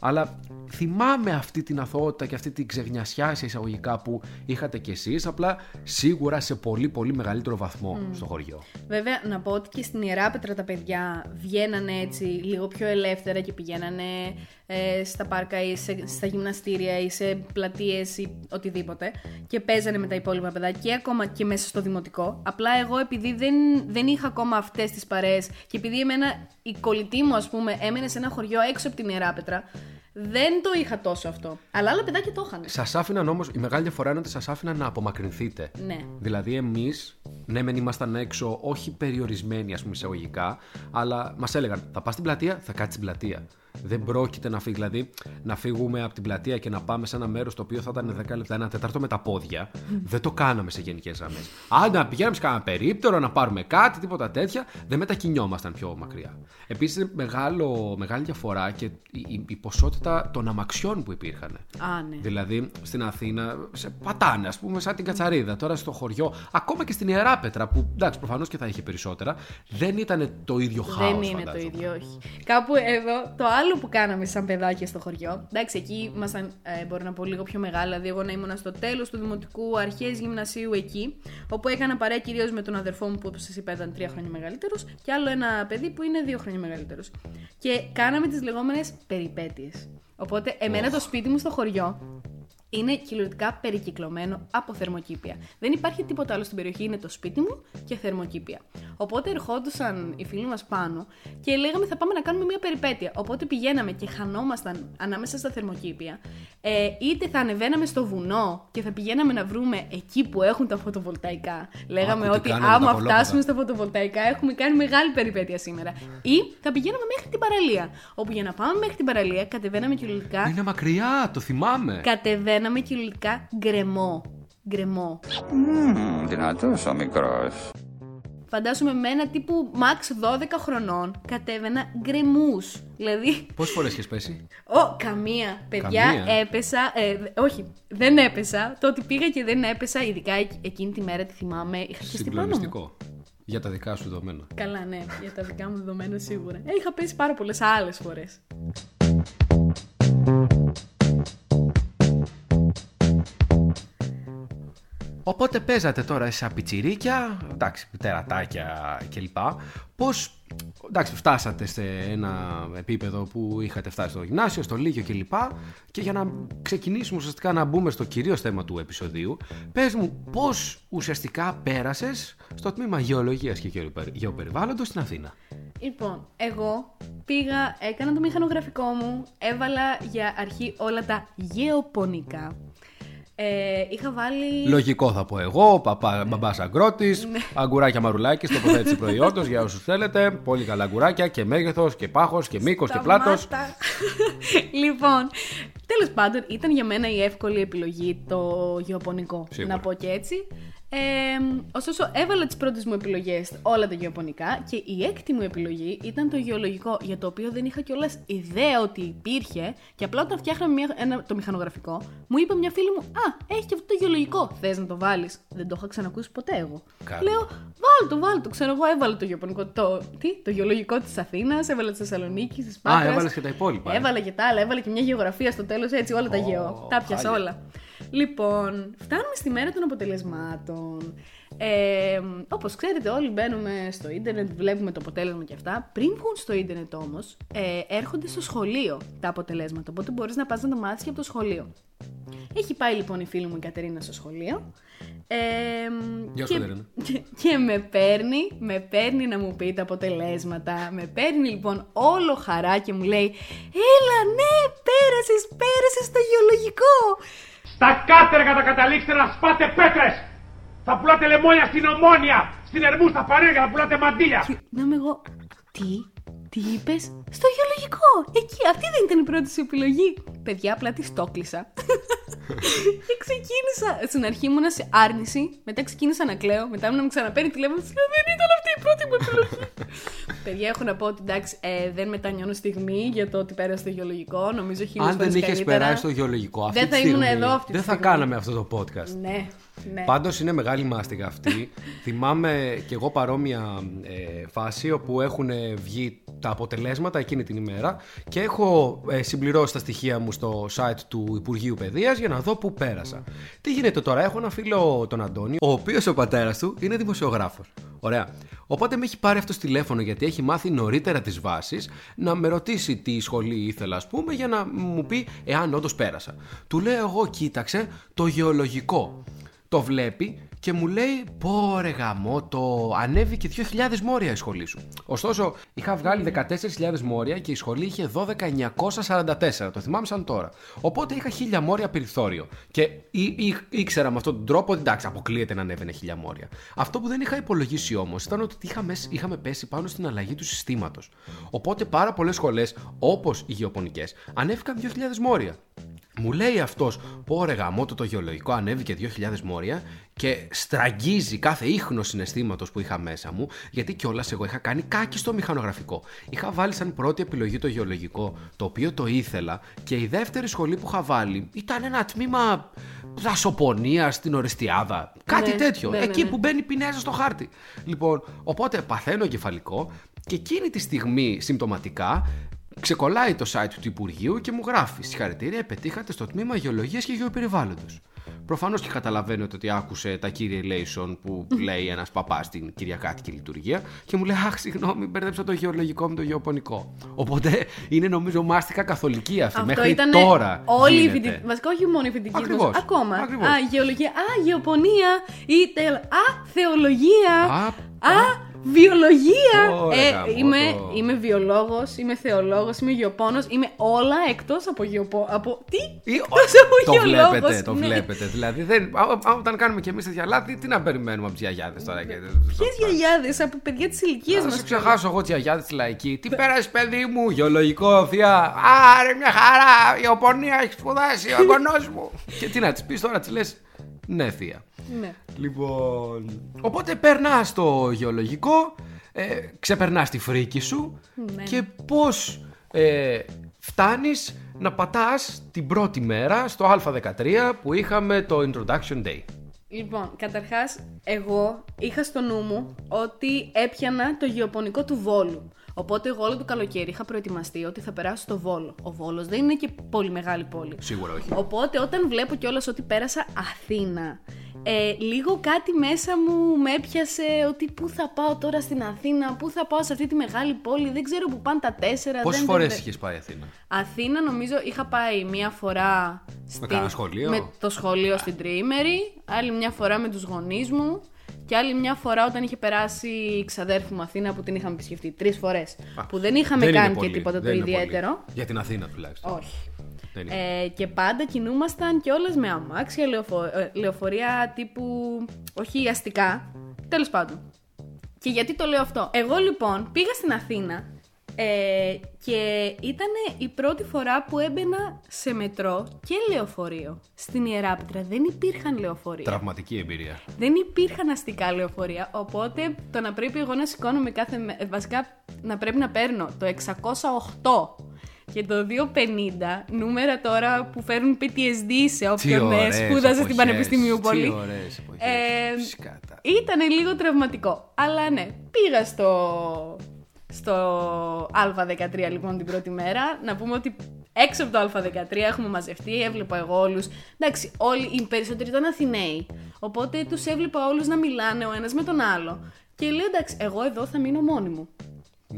Αλλά θυμάμαι αυτή την αθωότητα και αυτή την ξεγνιασιά σε εισαγωγικά που είχατε κι εσείς, απλά σίγουρα σε πολύ πολύ μεγαλύτερο βαθμό στο χωριό. Βέβαια, να πω ότι και στην Ιεράπετρα τα παιδιά βγαίνανε έτσι λίγο πιο ελεύθερα και πηγαίνανε ε, στα πάρκα ή σε, στα γυμναστήρια ή σε πλατείες ή οτιδήποτε και παίζανε με τα υπόλοιπα παιδάκια και ακόμα και μέσα στο δημοτικό. Απλά εγώ επειδή δεν, δεν είχα ακόμα αυτές τις παρέες και επειδή εμένα η κολλητή μου ας πούμε έμενε σε ένα χωριό έξω από την Ιεράπετρα δεν το είχα τόσο αυτό. Αλλά άλλα παιδάκια το είχαν. Σας άφηναν όμως, η μεγάλη διαφορά είναι ότι σας άφηναν να απομακρυνθείτε. Ναι. Δηλαδή, εμείς, ναι, μεν ήμασταν έξω, όχι περιορισμένοι, ας πούμε, εισαγωγικά, αλλά μας έλεγαν θα πας στην πλατεία, θα κάτσεις στην πλατεία. Δεν πρόκειται να φύγει. Δηλαδή, να φύγουμε από την πλατεία και να πάμε σε ένα μέρος το οποίο θα ήταν 10 λεπτά, ένα τέταρτο με τα πόδια. Δεν το κάναμε σε γενικές γραμμές. Αν να πηγαίναμε σε κανένα περίπτερο, να πάρουμε κάτι, τίποτα τέτοια, δεν μετακινιόμασταν πιο μακριά. Επίσης, είναι μεγάλο, μεγάλη διαφορά και η, η, η ποσότητα των αμαξιών που υπήρχαν. Α, ναι. Δηλαδή στην Αθήνα σε πατάνε, ας πούμε, σαν την κατσαρίδα. Τώρα στο χωριό, ακόμα και στην Ιεράπετρα, που εντάξει, προφανώς και θα είχε περισσότερα, δεν ήταν το ίδιο χάος. Δεν είναι το ίδιο, όχι. Κάπου εδώ, το άλλο που κάναμε σαν παιδάκια στο χωριό. Εντάξει, εκεί ήμασταν, ε, μπορώ να πω, λίγο πιο μεγάλα. Δηλαδή, εγώ να ήμουν στο τέλος του δημοτικού, αρχές γυμνασίου εκεί. Όπου έκανα παρέα κυρίως με τον αδερφό μου που, όπως σας είπα, ήταν τρία χρόνια μεγαλύτερος. Και άλλο ένα παιδί που είναι δύο χρόνια μεγαλύτερος. Και κάναμε τις λεγόμενες περιπέτειες. Οπότε, εμένα το σπίτι μου στο χωριό είναι κυριολεκτικά περικυκλωμένο από θερμοκήπια. Δεν υπάρχει τίποτα άλλο στην περιοχή, είναι το σπίτι μου και θερμοκήπια. Οπότε ερχόντουσαν οι φίλοι μας πάνω και λέγαμε θα πάμε να κάνουμε μια περιπέτεια. Οπότε πηγαίναμε και χανόμασταν ανάμεσα στα θερμοκήπια. Ε, είτε θα ανεβαίναμε στο βουνό και θα πηγαίναμε να βρούμε εκεί που έχουν τα φωτοβολταϊκά. Λέγαμε Άκου τι ότι κάνανε τα άμα κολόπεδα. φτάσουμε στα φωτοβολταϊκά έχουμε κάνει μεγάλη περιπέτεια σήμερα. Ή θα πηγαίναμε μέχρι την παραλία. Όπου για να πάμε μέχρι την παραλία κατεβαίναμε κυριολεκτικά Είναι μακριά, το θυμάμαι. κατεβαίναμε κυριολεκτικά γκρεμό. Γκρεμό. Μμμ, δυνατός ο μικρός. Φαντάσουμε με ένα τύπου max 12 χρονών κατέβαινα γκρεμούς. Δηλαδή, Πόσες φορές έχει πέσει, Ω, καμία. Παιδιά, Καμία. έπεσα. Ε, όχι, δεν έπεσα. Το ότι πήγα και δεν έπεσα, ειδικά εκ- εκείνη τη μέρα τη θυμάμαι, είχα χεστεί πάνω μου. Συγκλονιστικό. Για τα δικά σου δεδομένα. Καλά, ναι, για τα δικά μου δεδομένα σίγουρα. Ε, είχα πέσει πάρα πολλές άλλες φορές. Οπότε παίζατε τώρα σαν πιτσιρίκια, εντάξει, τερατάκια κλπ. Πώς. Εντάξει, φτάσατε σε ένα επίπεδο που είχατε φτάσει στο γυμνάσιο, στο Λύκειο κλπ. Και για να ξεκινήσουμε ουσιαστικά να μπούμε στο κυρίως θέμα του επεισοδίου, πες μου πώς ουσιαστικά πέρασες στο τμήμα Γεωλογίας και Γεωπερι- Γεωπεριβάλλοντος στην Αθήνα. Λοιπόν, εγώ πήγα, έκανα το μηχανογραφικό μου, έβαλα για αρχή όλα τα γεωπονικά. Ε, είχα βάλει. Λογικό θα πω εγώ, παπά, μπαμπάς αγκρότης, Ναι. αγκουράκια μαρουλάκι, τοποθέτηση προϊόντος για όσους θέλετε. Πολύ καλά αγκουράκια και μέγεθος και πάχος και μήκος και πλάτος. Σταμάτα. λοιπόν, τέλος πάντων, ήταν για μένα η εύκολη επιλογή το γεωπονικό. Σίγουρα. Να πω και έτσι. Ε, ωστόσο, έβαλα τις πρώτες μου επιλογές όλα τα γεωπονικά και η έκτη μου επιλογή ήταν το γεωλογικό, για το οποίο δεν είχα κιόλας ιδέα ότι υπήρχε. Και απλά όταν φτιάχναμε μια, ένα, το μηχανογραφικό, μου είπε μια φίλη μου: Α, έχει και αυτό το γεωλογικό. Θες να το βάλεις; Δεν το είχα ξανακούσει ποτέ εγώ. Καλά. Λέω: Βάλ το, βάλ το. Ξέρω εγώ, έβαλα το γεωπονικό. Το, τι, το γεωλογικό της Αθήνας, έβαλα της Θεσσαλονίκης, της Πάτρα. έβαλες και τα υπόλοιπα, ε. Έβαλα και τα άλλα, έβαλα και μια γεωγραφία στο τέλος, έτσι όλα τα Ω, γεω. Τα πιάσα χάλια. όλα. Λοιπόν, φτάνουμε στη μέρα των αποτελεσμάτων. Ε, Όπως ξέρετε, όλοι μπαίνουμε στο ίντερνετ, βλέπουμε το αποτέλεσμα και αυτά. Πριν βγουν στο ίντερνετ όμως, ε, έρχονται στο σχολείο τα αποτελέσματα. Οπότε μπορείς να πας να το μάθεις και από το σχολείο. Έχει πάει λοιπόν η φίλη μου η Κατερίνα στο σχολείο. Ε, Γεια σου, και, Κατερίνα. και, και με παίρνει, με παίρνει να μου πει τα αποτελέσματα. Με παίρνει λοιπόν όλο χαρά και μου λέει Έλα ναι, πέρασες, πέρασες στο γεωλογικό. Στα κάτεργα θα καταλήξετε να σπάτε πέτρες! Θα πουλάτε λεμόνια στην ομόνια! Στην Ερμού, στα Παρέγα, θα πουλάτε μαντίλια! Και να είμαι εγώ, τι, τι είπες, στο γεωλογικό. Εκεί, αυτή δεν ήταν η πρώτη σου επιλογή. Παιδιά, απλά τη το κλείσα. και ξεκίνησα. Στην αρχή ήμουνα σε άρνηση, μετά ξεκίνησα να κλαίω, μετά να με ξαναπαίρνει τηλέφωνο. της λέω, Δεν ήταν αυτή η πρώτη μου επιλογή. Παιδιά, έχω να πω ότι εντάξει, ε, δεν μετανιώνω στιγμή για το ότι πέρασε το γεωλογικό. Νομίζω χίλιε Αν δεν είχες περάσει στο γεωλογικό, αυτή Δεν τη θα ήμουν στιγμή, εδώ αυτή τη δεν θα στιγμή. κάναμε αυτό το podcast. Ναι, ναι. Πάντως είναι μεγάλη μάστιγα αυτή. Θυμάμαι και εγώ παρόμοια ε, φάση όπου έχουν βγει τα αποτελέσματα εκείνη την ημέρα και έχω ε, συμπληρώσει τα στοιχεία μου στο site του Υπουργείου Παιδείας για να δω πού πέρασα. Τι γίνεται τώρα, έχω ένα φίλο τον Αντώνη, ο οποίος ο πατέρας του είναι δημοσιογράφος. Ωραία. Οπότε με έχει πάρει αυτός στο τηλέφωνο γιατί έχει μάθει νωρίτερα τις βάσεις να με ρωτήσει τι σχολή ήθελα ας πούμε για να μου πει εάν όντως πέρασα. Του λέω εγώ κοίταξε το γεωλογικό το βλέπει και μου λέει: Πω ρε γαμό, το ανέβηκε 2.000 μόρια η σχολή σου. Ωστόσο, είχα βγάλει 14.000 μόρια και η σχολή είχε 12.944. Το θυμάμαι σαν τώρα. Οπότε είχα 1.000 μόρια περιθώριο. Και ή, ή- ήξερα με αυτόν τον τρόπο ότι εντάξει, αποκλείεται να ανέβαινε 1.000 μόρια. Αυτό που δεν είχα υπολογίσει όμως ήταν ότι είχαμε, είχαμε πέσει πάνω στην αλλαγή του συστήματος. Οπότε πάρα πολλές σχολές, όπως οι γεωπονικές, ανέβηκαν 2.000 μόρια. Μου λέει αυτός, πω ρε γαμώτο το γεωλογικό ανέβηκε 2.000 μόρια και στραγγίζει κάθε ίχνος συναισθήματος που είχα μέσα μου, γιατί κιόλας εγώ είχα κάνει κάκι στο μηχανογραφικό. Είχα βάλει σαν πρώτη επιλογή το γεωλογικό, το οποίο το ήθελα, και η δεύτερη σχολή που είχα βάλει ήταν ένα τμήμα δασοπονία στην Οριστιάδα. Κάτι Ναι, τέτοιο. ναι, ναι, εκεί ναι. που μπαίνει πινέζα στο χάρτη. Λοιπόν, οπότε παθαίνω εγκεφαλικό και εκείνη τη στιγμή συμπτωματικά ξεκολλάει το site του Υπουργείου και μου γράφει Συγχαρητήρια, πετύχατε στο τμήμα Γεωλογίας και Γεωπεριβάλλοντος. Προφανώς και καταλαβαίνετε ότι άκουσε τα κύριε relation που λέει ένας παπάς στην Κυριακάτικη λειτουργία και μου λέει Αχ, συγγνώμη, μπέρδεψα το γεωλογικό με το γεωπονικό. Οπότε είναι νομίζω μάστικα καθολική αυτή. Αυτό Μέχρι ήταν τώρα. όλοι οι γίνεται. φοιτητές. Βασικά, όχι μόνο οι φοιτητικοί μας, Ακριβώς. Ακόμα. Ακριβώς. Α, γεωλογία. Α, γεωπονία. Ή τε... Α, θεολογία. Α, Α, βιολογία. Ωραία, ε, γαμώτο. είμαι, είμαι βιολόγος, είμαι θεολόγος, είμαι γεωπόνος. Είμαι όλα εκτός από γεωπό. Από. Τι; Ή- Εκτός από το γεωλόγος, βλέπετε, το ναι. βλέπετε. Δηλαδή, δεν, α- α- όταν κάνουμε κι εμείς τέτοια λάθη, τι να περιμένουμε από τις γιαγιάδες τώρα. και- Ποιες γιαγιάδες; Από παιδιά της ηλικίας Θα μας. σου ξεχάσω εγώ τις γιαγιάδες της λαϊκή. Τι πέρασε, παιδί μου, γεωλογικό, θεία. Άρε, μια χαρά, η οπονία έχει σπουδάσει, ο εγγονό μου. και τι να της πεις τώρα, της λες. Ναι, θεία. Ναι. Λοιπόν. Οπότε περνάς το γεωλογικό, ε, ξεπερνάς τη φρίκη σου Ναι. και πώς ε, φτάνεις να πατάς την πρώτη μέρα στο Α13 που είχαμε το Introduction Day. Λοιπόν, καταρχάς, εγώ είχα στο νου μου ότι έπιανα το γεωπονικό του Βόλου. Οπότε εγώ όλο το καλοκαίρι είχα προετοιμαστεί ότι θα περάσω στο Βόλο. Ο Βόλος δεν είναι και πολύ μεγάλη πόλη. Σίγουρα όχι. Οπότε όταν βλέπω κιόλας ότι πέρασα Αθήνα, ε, λίγο κάτι μέσα μου με έπιασε ότι πού θα πάω τώρα στην Αθήνα, πού θα πάω σε αυτή τη μεγάλη πόλη, δεν ξέρω που πάνε τα τέσσερα. Πόσες δεν- φορές δεν- είχες πάει Αθήνα; Αθήνα νομίζω είχα πάει μία φορά στην- κανένα σχολείο; με το σχολείο στην τριήμερη, άλλη μια φορά με τους γονείς μου και άλλη μια φορά όταν είχε περάσει η ξαδέρφη μου Αθήνα που την είχαμε επισκεφτεί τρεις φορές. Α, που δεν είχαμε δεν είναι κάνει και πολύ, τίποτα το δεν είναι πολύ. ιδιαίτερο. Για την Αθήνα τουλάχιστον. Όχι. Δεν είναι. Ε, και πάντα κινούμασταν κιόλας με αμάξια, λεωφο... ε, λεωφορεία τύπου. όχι αστικά. Τέλος πάντων. Και γιατί το λέω αυτό. Εγώ λοιπόν πήγα στην Αθήνα ε, και ήταν η πρώτη φορά που έμπαινα σε μετρό και λεωφορείο. Στην Ιεράπετρα δεν υπήρχαν λεωφορεία. Τραυματική εμπειρία. Δεν υπήρχαν αστικά λεωφορεία. Οπότε το να πρέπει εγώ να σηκώνομαι κάθε μέρα. Βασικά να πρέπει να παίρνω το 608 και το 250 νούμερα τώρα που φέρνουν PTSD σε όποιον ναι, ωραίες σπούδασε στην εποχές, Πανεπιστημίου τι Πολύ. ωραίες εποχές. Ε, Σκάτα. Ήταν λίγο τραυματικό. Αλλά ναι, πήγα στο, στο Α13 λοιπόν την πρώτη μέρα. Να πούμε ότι έξω από το Α13 έχουμε μαζευτεί, έβλεπα εγώ όλους. Εντάξει, όλοι οι περισσότεροι ήταν Αθηναίοι. Οπότε τους έβλεπα όλους να μιλάνε ο ένας με τον άλλο. Και λέω εντάξει, εγώ εδώ θα μείνω μόνη μου.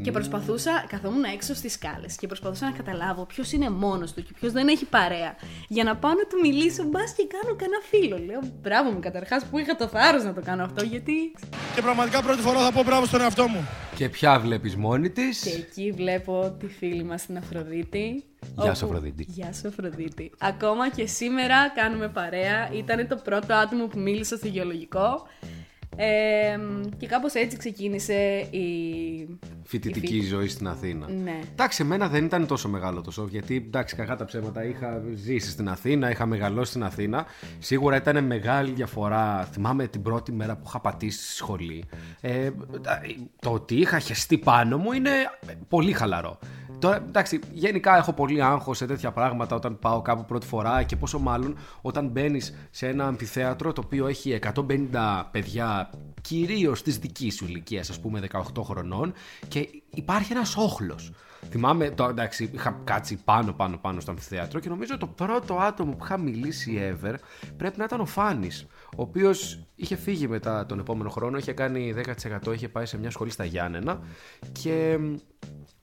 Και προσπαθούσα, καθόμουν έξω στις σκάλες και προσπαθούσα να καταλάβω ποιος είναι μόνος του και ποιος δεν έχει παρέα. Για να πάω να του μιλήσω, μπας και κάνω κανένα φίλο. Λέω μπράβο μου καταρχάς που είχα το θάρρος να το κάνω αυτό, γιατί. Και πραγματικά πρώτη φορά θα πω μπράβο στον εαυτό μου. Και ποια βλέπεις μόνη της; Και εκεί βλέπω τη φίλη μας την Αφροδίτη. Γεια σου, όπου- Αφροδίτη. Γεια σου, Αφροδίτη. Ακόμα και σήμερα κάνουμε παρέα. Ήταν το πρώτο άτομο που μίλησα στο γεωλογικό. Ε, και κάπως έτσι ξεκίνησε η Φοιτητική η φοιτ- ζωή στην Αθήνα. Ναι. Εντάξει, εμένα δεν ήταν τόσο μεγάλο το σοκ, γιατί εντάξει, κακά τα ψέματα. Είχα ζήσει στην Αθήνα, είχα μεγαλώσει στην Αθήνα. Σίγουρα ήταν μεγάλη διαφορά. Θυμάμαι την πρώτη μέρα που είχα πατήσει στη σχολή. Ε, το ότι είχα χεστεί πάνω μου είναι πολύ χαλαρό. Τώρα, εντάξει, γενικά έχω πολύ άγχος σε τέτοια πράγματα όταν πάω κάπου πρώτη φορά και πόσο μάλλον όταν μπαίνεις σε ένα αμφιθέατρο το οποίο έχει 150 παιδιά κυρίως της δικής σου ηλικίας, ας πούμε 18 χρονών και υπάρχει ένας όχλος. Θυμάμαι, το, εντάξει, είχα κάτσει πάνω πάνω πάνω στο αμφιθέατρο και νομίζω το πρώτο άτομο που είχα μιλήσει ever πρέπει να ήταν ο Φάνης, ο οποίος είχε φύγει μετά τον επόμενο χρόνο, είχε κάνει 10%, είχε πάει σε μια σχολή στα Γιάννενα και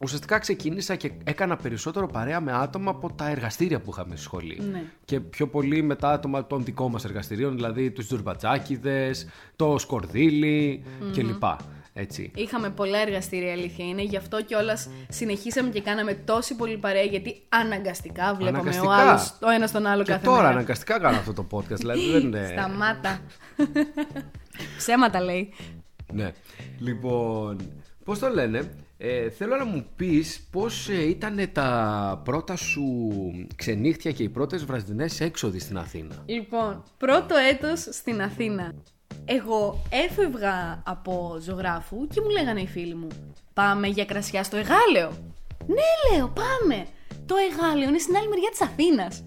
ουσιαστικά ξεκίνησα και έκανα περισσότερο παρέα με άτομα από τα εργαστήρια που είχαμε στη σχολή. Ναι. Και πιο πολύ με τα άτομα των δικών μας εργαστηρίων, δηλαδή τους Τζουρμπατζάκηδες, το σκορδιλι κλπ. Έτσι. Είχαμε πολλά εργαστήρια, η αλήθεια είναι. Γι' αυτό κιόλας συνεχίσαμε και κάναμε τόση πολύ παρέα, γιατί αναγκαστικά βλέπαμε Αναγκαστικά. ο άλλος το ένα στον άλλο Και κάθε τώρα μέρα. αναγκαστικά κάνω αυτό το podcast, δηλαδή δεν είναι... Σταμάτα. Ψέματα λέει. Ναι. Λοιπόν, πώς το λένε, ε, θέλω να μου πεις πώς ε, ήταν τα πρώτα σου ξενύχτια και οι πρώτες βραδινές έξοδοι στην Αθήνα; Λοιπόν, πρώτο έτος στην Αθήνα. Εγώ έφευγα από ζωγράφου και μου λέγανε οι φίλοι μου Πάμε για κρασιά στο Εγάλεο Ναι λέω πάμε Το Εγάλεο είναι στην άλλη μεριά της Αθήνας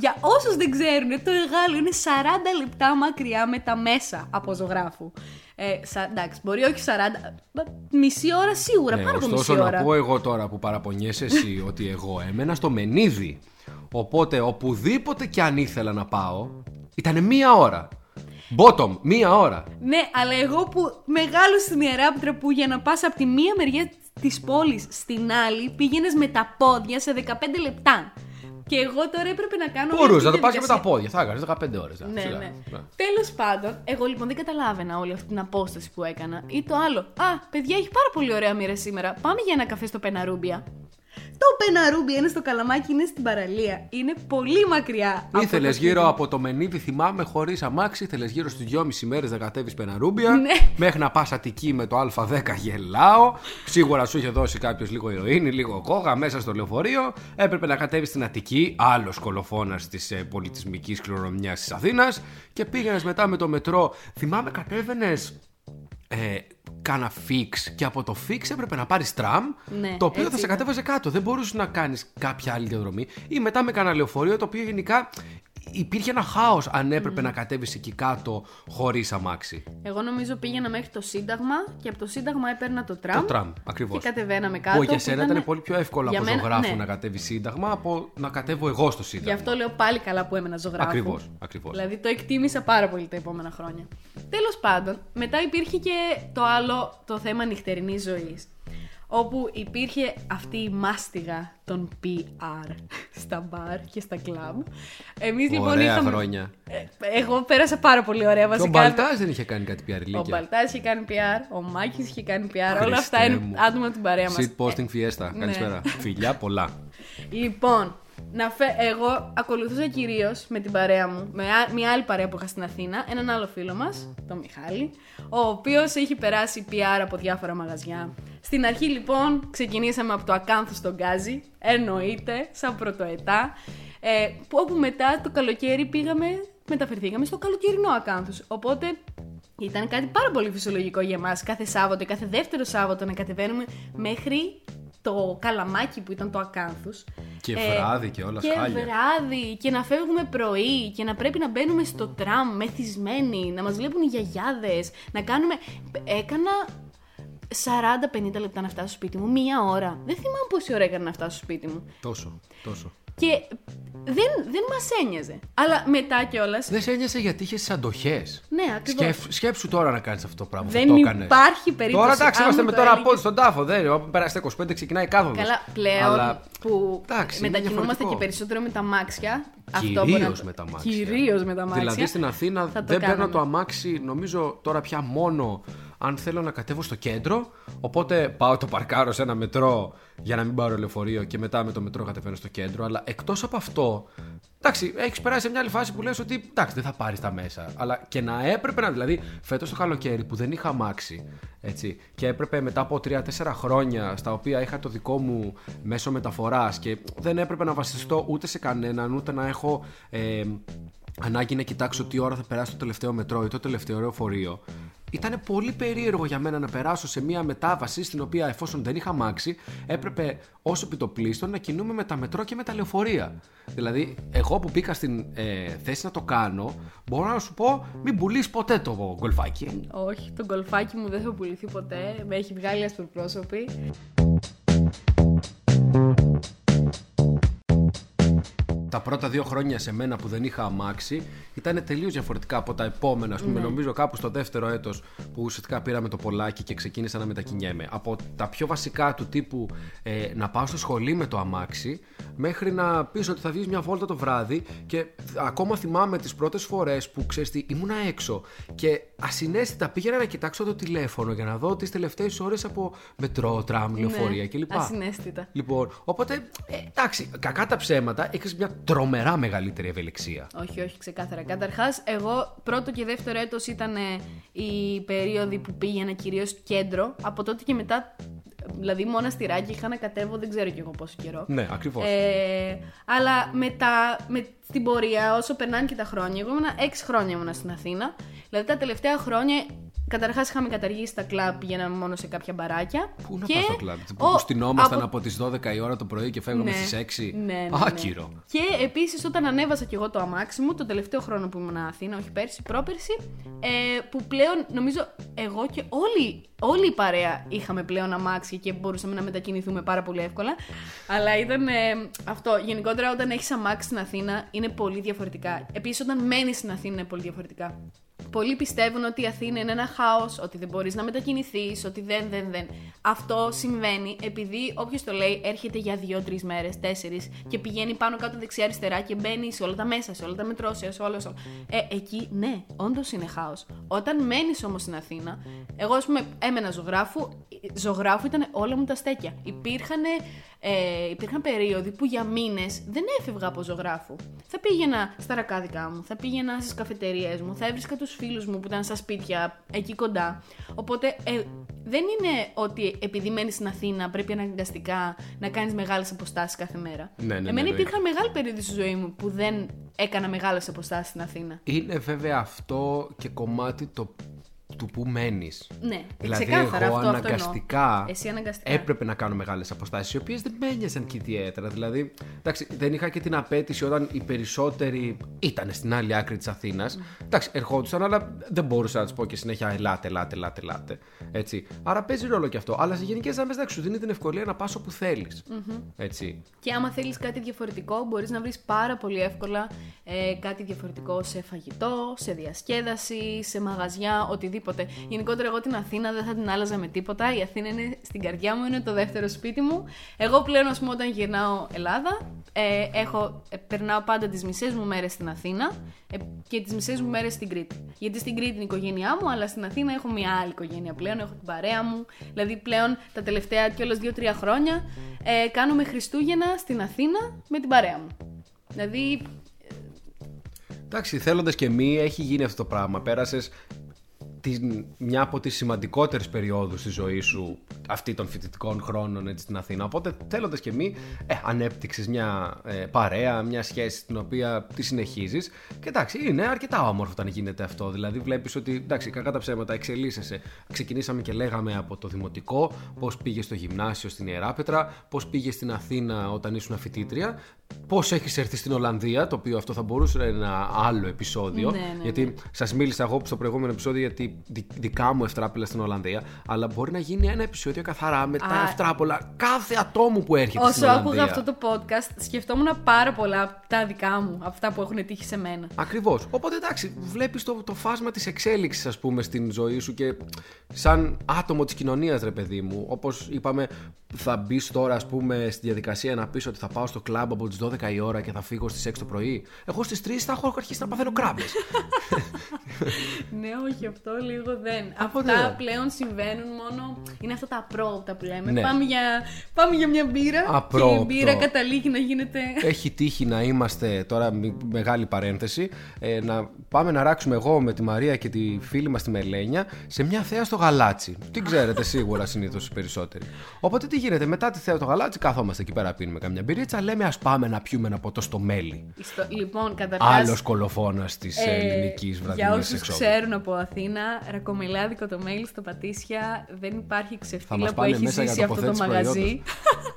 Για όσους δεν ξέρουν το Εγάλεο είναι 40 λεπτά μακριά με τα μέσα από ζωγράφου ε, σα, εντάξει, μπορεί όχι 40, μα, μισή ώρα σίγουρα, Ναι, πάνω από ωστόσο μισή να ώρα. πω εγώ τώρα που παραπονιέσαι εσύ ότι εγώ έμενα στο Μενίδη. Οπότε οπουδήποτε και αν ήθελα να πάω, ήταν μία ώρα. Bottom, μία ώρα. Ναι, αλλά εγώ που μεγάλο στην Ιεράπετρα που για να πας από τη μία μεριά της πόλης στην άλλη πήγαινες με τα πόδια σε 15 λεπτά. Και εγώ τώρα έπρεπε να κάνω. Μπορούσες όλη να το αυτή πας τη και με τα διαδικασία. πόδια. Θα έκανες 15 ώρες. Ναι, ναι. Τέλος πάντων, εγώ λοιπόν δεν καταλάβαινα όλη αυτή την απόσταση που έκανα. Ή το άλλο. Α, παιδιά, έχει πάρα πολύ ωραία μοίρα σήμερα. Πάμε για ένα καφέ στο Πεναρούμπια. Το Πεναρούμπια είναι στο καλαμάκι, είναι στην παραλία. Είναι πολύ μακριά. από Ήθελες το σπίτι γύρω μου. από το Μενίδη, θυμάμαι, χωρίς αμάξι. Ήθελες γύρω στις 2,5 μέρες να κατέβεις Πεναρούμπια. Ναι. Μέχρι να πας Αττική με το Α10 γελάω. Σίγουρα σου είχε δώσει κάποιος λίγο ηρωίνη, λίγο κόγα μέσα στο λεωφορείο. Έπρεπε να κατέβεις στην Αττική, άλλος κολοφόνας της ε, πολιτισμικής κληρονομιάς της Αθήνας. Και πήγαινες μετά με το μετρό. Θυμάμαι, κατέβαινες. Ε, κάνα φίξ και από το φίξ έπρεπε να πάρεις τραμ Ναι, το οποίο θα έτσι σε ήταν. κατέβαζε κάτω. Δεν μπορούσες να κάνεις κάποια άλλη διαδρομή ή μετά με κάνα λεωφορείο το οποίο γενικά υπήρχε ένα χάος αν έπρεπε να κατέβεις εκεί κάτω χωρίς αμάξι. Εγώ νομίζω πήγαινα μέχρι το Σύνταγμα και από το Σύνταγμα έπαιρνα το τραμ. Το τραμ, ακριβώς. Και κατεβαίναμε κάτω. Που για που σένα ήταν πολύ πιο εύκολο για από μένα- ζωγράφου ναι. να κατέβεις Σύνταγμα από να κατέβω εγώ στο Σύνταγμα. Γι' αυτό λέω πάλι καλά που έμενα ζωγράφου. Ακριβώς, ακριβώς. Δηλαδή το εκτίμησα πάρα πολύ τα επόμενα χρόνια. Τέλος πάντων, μετά υπήρχε και το άλλο το θέμα νυχτερινής ζωής. Όπου υπήρχε αυτή η μάστιγα των PR στα μπαρ και στα κλαμπ. Εμείς λοιπόν Ωραία είχαμε... χρόνια. Ε, Εγώ πέρασα πάρα πολύ ωραία Και ο βασικά. Μπαλτάς δεν είχε κάνει κάτι πια Ο ηλικία. Μπαλτάς είχε κάνει PR, ο Μάκης είχε κάνει PR. Όλα Χριστέ αυτά είναι μου. άτομα την παρέα μας. Shit posting fiesta. ναι. Καλησπέρα. Φιλιά πολλά. Λοιπόν, να φε... εγώ ακολουθούσα κυρίως με την παρέα μου, με α- μια άλλη παρέα που είχα στην Αθήνα, έναν άλλο φίλο μας, τον Μιχάλη, ο οποίος έχει περάσει PR από διάφορα μαγαζιά. Στην αρχή λοιπόν ξεκινήσαμε από το Ακάνθου στον Γκάζι, εννοείται, σαν πρωτοετά, ε, που όπου μετά το καλοκαίρι πήγαμε, μεταφερθήκαμε στο καλοκαιρινό Ακάνθους. Οπότε ήταν κάτι πάρα πολύ φυσιολογικό για μας κάθε Σάββατο ή κάθε δεύτερο Σάββατο να κατεβαίνουμε μέχρι το καλαμάκι που ήταν το Ακάνθους. Και βράδυ και όλα Και χάλια. βράδυ και να φεύγουμε πρωί και να πρέπει να μπαίνουμε στο τραμ μεθυσμένοι, να μας βλέπουν οι γιαγιάδες, να κάνουμε... Έκανα 40-50 λεπτά να φτάσω στο σπίτι μου, μία ώρα. Δεν θυμάμαι πόση ώρα έκανα να φτάσω στο σπίτι μου. Τόσο, τόσο. Και δεν, δεν μας ένοιαζε. Αλλά μετά κιόλα. Δεν σε ένοιασε γιατί είχες αντοχές. Ναι, ακριβώς. σκέψου τώρα να κάνεις αυτό το πράγμα. Δεν θα το έκανες. υπάρχει περίπτωση. Τώρα εντάξει, αν είμαστε μου με το τώρα έλεγες- πόδι στον τάφο. Δεν Όταν περάσει τα 25 ξεκινάει κάθοδο. Καλά, πλέον Αλλά... που εντάξει, είναι μετακινούμαστε διαφορετικό. και περισσότερο με τα μάξια. Κυρίως μπορεί να το- με τα μάξια. Κυρίως με τα μάξια. Δηλαδή στην Αθήνα θα το δεν παίρνω κάναμε. το αμάξι, νομίζω τώρα πια μόνο αν θέλω να κατέβω στο κέντρο. Οπότε πάω το παρκάρω σε ένα μετρό για να μην πάρω λεωφορείο και μετά με το μετρό κατεβαίνω στο κέντρο. Αλλά εκτός από αυτό, εντάξει, έχεις περάσει σε μια άλλη φάση που λες ότι εντάξει, δεν θα πάρεις τα μέσα. Αλλά και να έπρεπε να. Δηλαδή, φέτος το καλοκαίρι που δεν είχα αμάξι. Έτσι, και έπρεπε μετά από 3-4 χρόνια στα οποία είχα το δικό μου μέσο μεταφοράς και δεν έπρεπε να βασιστώ ούτε σε κανέναν, ούτε να έχω ε, ανάγκη να κοιτάξω τι ώρα θα περάσει το τελευταίο μετρό ή το τελευταίο λεωφορείο. Ήταν πολύ περίεργο για μένα να περάσω σε μια μετάβαση στην οποία εφόσον δεν είχα αμάξι, έπρεπε όσο επιτοπλίστων να κινούμε με τα μετρό και με τα λεωφορεία. Δηλαδή, εγώ που μπήκα στην ε, θέση να το κάνω, μπορώ να σου πω μην πουλήσει ποτέ το γκολφάκι. Όχι, το γκολφάκι μου δεν θα πουληθεί ποτέ. Με έχει βγάλει ασπροπρόσωπη. Τα πρώτα δύο χρόνια σε μένα που δεν είχα αμάξι ήταν τελείως διαφορετικά από τα επόμενα. Α πούμε, νομίζω κάπου στο δεύτερο έτος που ουσιαστικά πήραμε το πολλάκι και ξεκίνησα να μετακινιέμαι. Από τα πιο βασικά του τύπου ε, να πάω στο σχολείο με το αμάξι, μέχρι να πει ότι θα βγεις μια βόλτα το βράδυ και ακόμα θυμάμαι τις πρώτες φορές που ξέρεις τι, ήμουνα έξω και ασυναίσθητα πήγαινα να κοιτάξω το τηλέφωνο για να δω τις τελευταίες ώρες από μετρό, τραμ, λεωφορεία κλπ. Ασυναίσθητα. Λοιπόν, οπότε, ε, εντάξει, κακά τα ψέματα, έχεις μια τρομερά μεγαλύτερη ευελιξία. Όχι, όχι, ξεκάθαρα. Καταρχάς, εγώ πρώτο και δεύτερο έτος ήταν ε, η περίοδοι που πήγαινα κυρίως κέντρο. Από τότε και μετά, δηλαδή μόνο στηράκι είχα να κατέβω δεν ξέρω κι εγώ πόσο καιρό. Ναι, ακριβώς. Ε, αλλά μετά, με στην πορεία, όσο περνάνε και τα χρόνια, εγώ ήμουν 6 χρόνια ήμουνα στην Αθήνα. Δηλαδή τα τελευταία χρόνια, καταρχάς είχαμε καταργήσει τα κλαμπ, πηγαίναμε μόνο σε κάποια μπαράκια. Πού να και... πας στο κλαμπ, Ο- που στυνόμασταν από- από, τις 12 η ώρα το πρωί και φεύγαμε Ναι. στις 6. Ναι, ναι, ναι. Άκυρο. Και επίσης όταν ανέβασα κι εγώ το αμάξι μου, το τελευταίο χρόνο που ήμουν Αθήνα, όχι πέρσι, πρόπερσι, ε, που πλέον νομίζω εγώ και όλοι, όλη η παρέα είχαμε πλέον αμάξι και μπορούσαμε να μετακινηθούμε πάρα πολύ εύκολα. Αλλά ήταν ε, αυτό. Γενικότερα, όταν έχεις αμάξι στην Αθήνα είναι πολύ διαφορετικά. Επίσης, όταν μένεις στην Αθήνα είναι πολύ διαφορετικά. Πολλοί πιστεύουν ότι η Αθήνα είναι ένα χάος, ότι δεν μπορείς να μετακινηθείς, ότι δεν, δεν, δεν. Αυτό συμβαίνει επειδή όποιος το λέει έρχεται για δύο-τρει μέρες, τέσσερις και πηγαίνει πάνω κάτω δεξιά-αριστερά και μπαίνει σε όλα τα μέσα, σε όλα τα μετρόσια, σε όλα. σε όλα. Ε, εκεί ναι, όντως είναι χάος. Όταν μένεις όμως στην Αθήνα, εγώ ας πούμε έμενα ζωγράφου, ζωγράφου ήταν όλα μου τα στέκια. Υπήρχαν, ε, υπήρχαν περίοδοι που για μήνες δεν έφευγα από ζωγράφου. Θα πήγαινα στα ρακάδικα μου, θα πήγαινα στις καφετερίε μου, θα έβρισκα τους φίλους μου που ήταν στα σπίτια εκεί κοντά. Οπότε ε, δεν είναι ότι επειδή μένεις στην Αθήνα πρέπει αναγκαστικά να κάνεις μεγάλες αποστάσεις κάθε μέρα. Ναι, ναι, ναι, Εμένα εννοείται. υπήρχαν μεγάλη περίοδοι στη ζωή μου που δεν έκανα μεγάλες αποστάσεις στην Αθήνα. Είναι βέβαια αυτό και κομμάτι το, του που μένεις. Ναι, Δηλαδή, ξεκάθαρα εγώ αυτό, αυτό αναγκαστικά, εννοώ. Εσύ αναγκαστικά. έπρεπε να κάνω μεγάλες αποστάσεις, οι οποίες δεν με ένοιαζαν και ιδιαίτερα. Δηλαδή, εντάξει, δεν είχα και την απέτηση όταν οι περισσότεροι ήταν στην άλλη άκρη της Αθήνας. Εντάξει, ερχόντουσαν, αλλά δεν μπορούσα να τους πω και συνέχεια ελάτε, ελάτε, ελάτε, ελάτε. Έτσι. Άρα παίζει ρόλο και αυτό. Αλλά σε γενικές γραμμές, εντάξει, σου δίνει την ευκολία να πας όπου θέλεις. Έτσι. Και άμα θέλεις κάτι διαφορετικό, μπορείς να βρεις πάρα πολύ εύκολα ε, κάτι διαφορετικό σε φαγητό, σε διασκέδαση, σε μαγαζιά, οτιδήποτε. Γενικότερα, εγώ την Αθήνα δεν θα την άλλαζα με τίποτα. Η Αθήνα είναι στην καρδιά μου, είναι το δεύτερο σπίτι μου. Εγώ πλέον, ας πούμε, όταν γυρνάω Ελλάδα, ε, έχω, ε, περνάω πάντα τις μισές μου μέρες στην Αθήνα ε, και τις μισές μου μέρες στην Κρήτη. Γιατί στην Κρήτη είναι η οικογένειά μου, αλλά στην Αθήνα έχω μια άλλη οικογένεια πλέον, έχω την παρέα μου. Δηλαδή, πλέον τα τελευταία κιόλας δύο-τρία χρόνια ε, κάνουμε Χριστούγεννα στην Αθήνα με την παρέα μου. Δηλαδή, Εντάξει, θέλοντας και μη, έχει γίνει αυτό το πράγμα. Πέρασες μια από τις σημαντικότερες περιόδους της ζωής σου αυτή των φοιτητικών χρόνων έτσι, στην Αθήνα. Οπότε θέλοντας και μη, ε, ανέπτυξες μια ε, παρέα, μια σχέση την οποία τη συνεχίζεις. Και εντάξει, είναι αρκετά όμορφο όταν γίνεται αυτό. Δηλαδή, βλέπεις ότι εντάξει, κακά τα ψέματα, εξελίσσεσαι. Ξεκινήσαμε και λέγαμε από το δημοτικό, πώς πήγε στο γυμνάσιο στην Ιεράπετρα, πώς πήγε στην Αθήνα όταν ήσουν φοιτήτρια, πώς έχεις έρθει στην Ολλανδία, το οποίο αυτό θα μπορούσε να είναι ένα άλλο επεισόδιο. Ναι, ναι, γιατί σας μίλησα εγώ στο προηγούμενο επεισόδιο γιατί δι- δικά μου ευτράπελα στην Ολλανδία, αλλά μπορεί να γίνει ένα επεισόδιο καθαρά με τα Α. ευτράπολα κάθε ατόμου που έρχεται στην όσο Ολλανδία. άκουγα αυτό το podcast, σκεφτόμουν πάρα πολλά από τα δικά μου, αυτά που έχουν τύχει σε μένα. Ακριβώς. Οπότε εντάξει, βλέπεις το, το φάσμα της εξέλιξης, ας πούμε, στην ζωή σου και σαν άτομο της κοινωνίας, ρε παιδί μου. Όπως είπαμε, θα μπεις τώρα, ας πούμε, στη διαδικασία να πεις ότι θα πάω στο κλαμπ από τις 12 η ώρα και θα φύγω στις 6 το πρωί. Εγώ στις 3 θα έχω αρχίσει να παθαίνω κράμπες. Ναι, όχι, αυτό λίγο δεν. Οπότε- Αυτά πλέον συμβαίνουν μόνο. Είναι αυτά τα απρόοπτα που λέμε. Ναι. Πάμε, για, πάμε για μια μπύρα. Και Απρόοπτο. η μπύρα καταλήγει να γίνεται. Έχει τύχει να είμαστε, τώρα μη- μεγάλη παρένθεση, ε, να πάμε να ράξουμε εγώ με τη Μαρία και τη φίλη μας τη Μελένια σε μια θέα στο γαλάτσι. Την ξέρετε σίγουρα συνήθως οι περισσότεροι. Οπότε τι γίνεται, μετά τη θέα στο γαλάτσι καθόμαστε εκεί πέρα πίνουμε καμιά μπυρίτσα, λέμε ας πάμε να πιούμε ένα ποτό στο μέλι. Στο- Λοιπόν, καταρχάς. Άλλος κολοφόνας της Ε, ελληνικής Για βραδινής όσους εξόδου. ξέρουν από Αθήνα, ρακομελάδικο το μέλι στο Πατήσια δεν υπάρχει Θα ξεφτύλα μας που πάνε έχει μέσα για ζήσει αυτό το τοποθέτηση μαγαζί.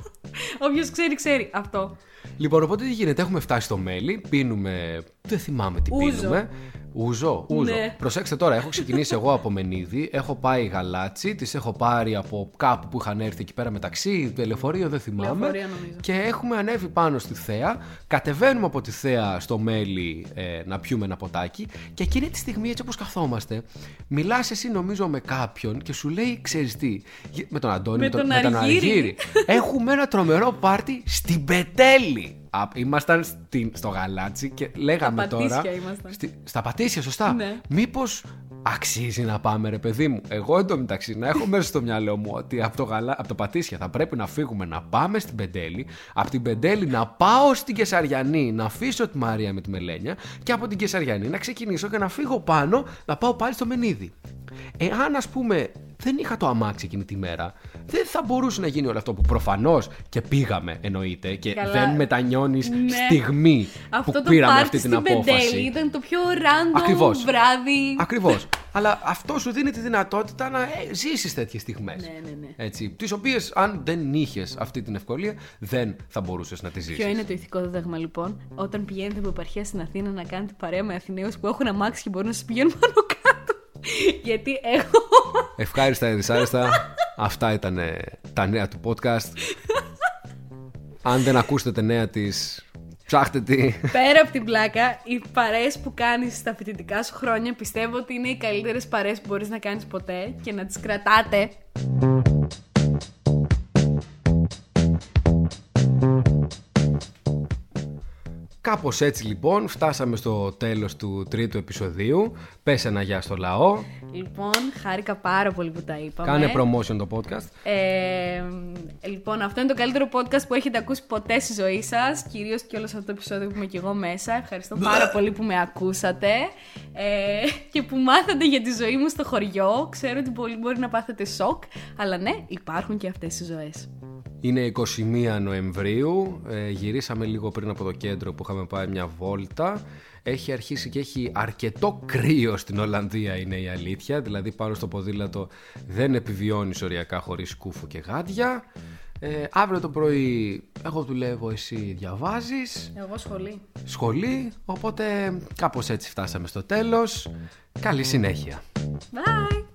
Όποιος ξέρει, ξέρει. Αυτό. Λοιπόν, οπότε τι γίνεται, έχουμε φτάσει στο μέλι, πίνουμε. Δεν θυμάμαι τι Ούζο. πίνουμε. Ούζο, ούζο. Ναι. Προσέξτε τώρα, έχω ξεκινήσει εγώ από Μενίδη, έχω πάει γαλάτσι, τις έχω πάρει από κάπου που είχαν έρθει εκεί πέρα μεταξύ, το λεωφορείο δεν θυμάμαι. Λεωφορείο, νομίζω. Και έχουμε ανέβει πάνω στη θέα, κατεβαίνουμε από τη θέα στο μέλι ε, να πιούμε ένα ποτάκι και εκείνη τη στιγμή έτσι όπως καθόμαστε, μιλάς εσύ νομίζω με κάποιον και σου λέει, ξέρεις τι, γε- με τον Αντώνη, Με τον, τον Αργύρη. έχουμε ένα τρομερό πάρτι στην Πετέλη. Α, ήμασταν στην, στο γαλάτσι και λέγαμε Στα τώρα. Πατήσια ήμασταν. Στη- στα Πατήσια, σωστά. Ναι. Μήπως αξίζει να πάμε, ρε παιδί μου; Εγώ εντωμεταξύ να έχω μέσα στο μυαλό μου ότι από το, γαλά, από το Πατήσια θα πρέπει να φύγουμε να πάμε στην Πεντέλη. Από την Πεντέλη να πάω στην Κεσαριανή να αφήσω τη Μαρία με τη Μελένια. Και από την Κεσαριανή να ξεκινήσω και να φύγω πάνω να πάω πάλι στο Μενίδη. Εάν ας πούμε δεν είχα το αμάξι εκείνη τη μέρα, δεν θα μπορούσε να γίνει όλο αυτό που προφανώς και πήγαμε εννοείται και Καλά. δεν μετανιώνεις Ναι. στιγμή Αυτό που το πήραμε πάρτι αυτή την στην απόφαση. Πεντέλη ήταν το πιο random Ακριβώς. βράδυ. Ακριβώς. Αλλά αυτό σου δίνει τη δυνατότητα να ε, ζήσεις τέτοιες στιγμές. Ναι, ναι, ναι. Έτσι, τις οποίες αν δεν είχες αυτή την ευκολία, δεν θα μπορούσες να τη ζήσεις. Ποιο είναι το ηθικό δίδαγμα λοιπόν, όταν πηγαίνετε από επαρχία στην Αθήνα να κάνετε παρέα με Αθηναίους που έχουν αμάξι και μπορούν να σας πηγαίνουν πάνω κάτω. Γιατί εγώ. Ευχάριστα ή δυσάρεστα. Αυτά ήταν ε, τα νέα του podcast. αν δεν ακούσετε νέα της, ψάχτε τη. Πέρα από την πλάκα, οι παρέες που κάνεις στα φοιτητικά σου χρόνια πιστεύω ότι είναι οι καλύτερες παρέες που μπορείς να κάνεις ποτέ και να τις κρατάτε. Κάπως έτσι λοιπόν φτάσαμε στο τέλος του τρίτου επεισοδίου. Πες ένα γεια στο λαό. Λοιπόν, χάρηκα πάρα πολύ που τα είπαμε. Κάνε promotion το podcast. Ε, λοιπόν, αυτό είναι το καλύτερο podcast που έχετε ακούσει ποτέ στη ζωή σας. Κυρίως και όλο αυτό το επεισόδιο που είμαι και εγώ μέσα. Ευχαριστώ πάρα πολύ που με ακούσατε ε, και που μάθατε για τη ζωή μου στο χωριό. Ξέρω ότι πολλοί μπορεί να πάθετε σοκ, αλλά ναι, υπάρχουν και αυτές οι ζωές. Είναι 21 Νοεμβρίου. Ε, γυρίσαμε λίγο πριν από το κέντρο που είχαμε πάει μια βόλτα. Έχει αρχίσει και έχει αρκετό κρύο στην Ολλανδία, είναι η αλήθεια. Δηλαδή, πάνω στο ποδήλατο δεν επιβιώνεις οριακά χωρίς κούφο και γάντια. Ε, αύριο το πρωί εγώ δουλεύω, εσύ διαβάζεις Εγώ σχολή. σχολή, οπότε κάπως έτσι φτάσαμε στο τέλος. Καλή συνέχεια. Bye!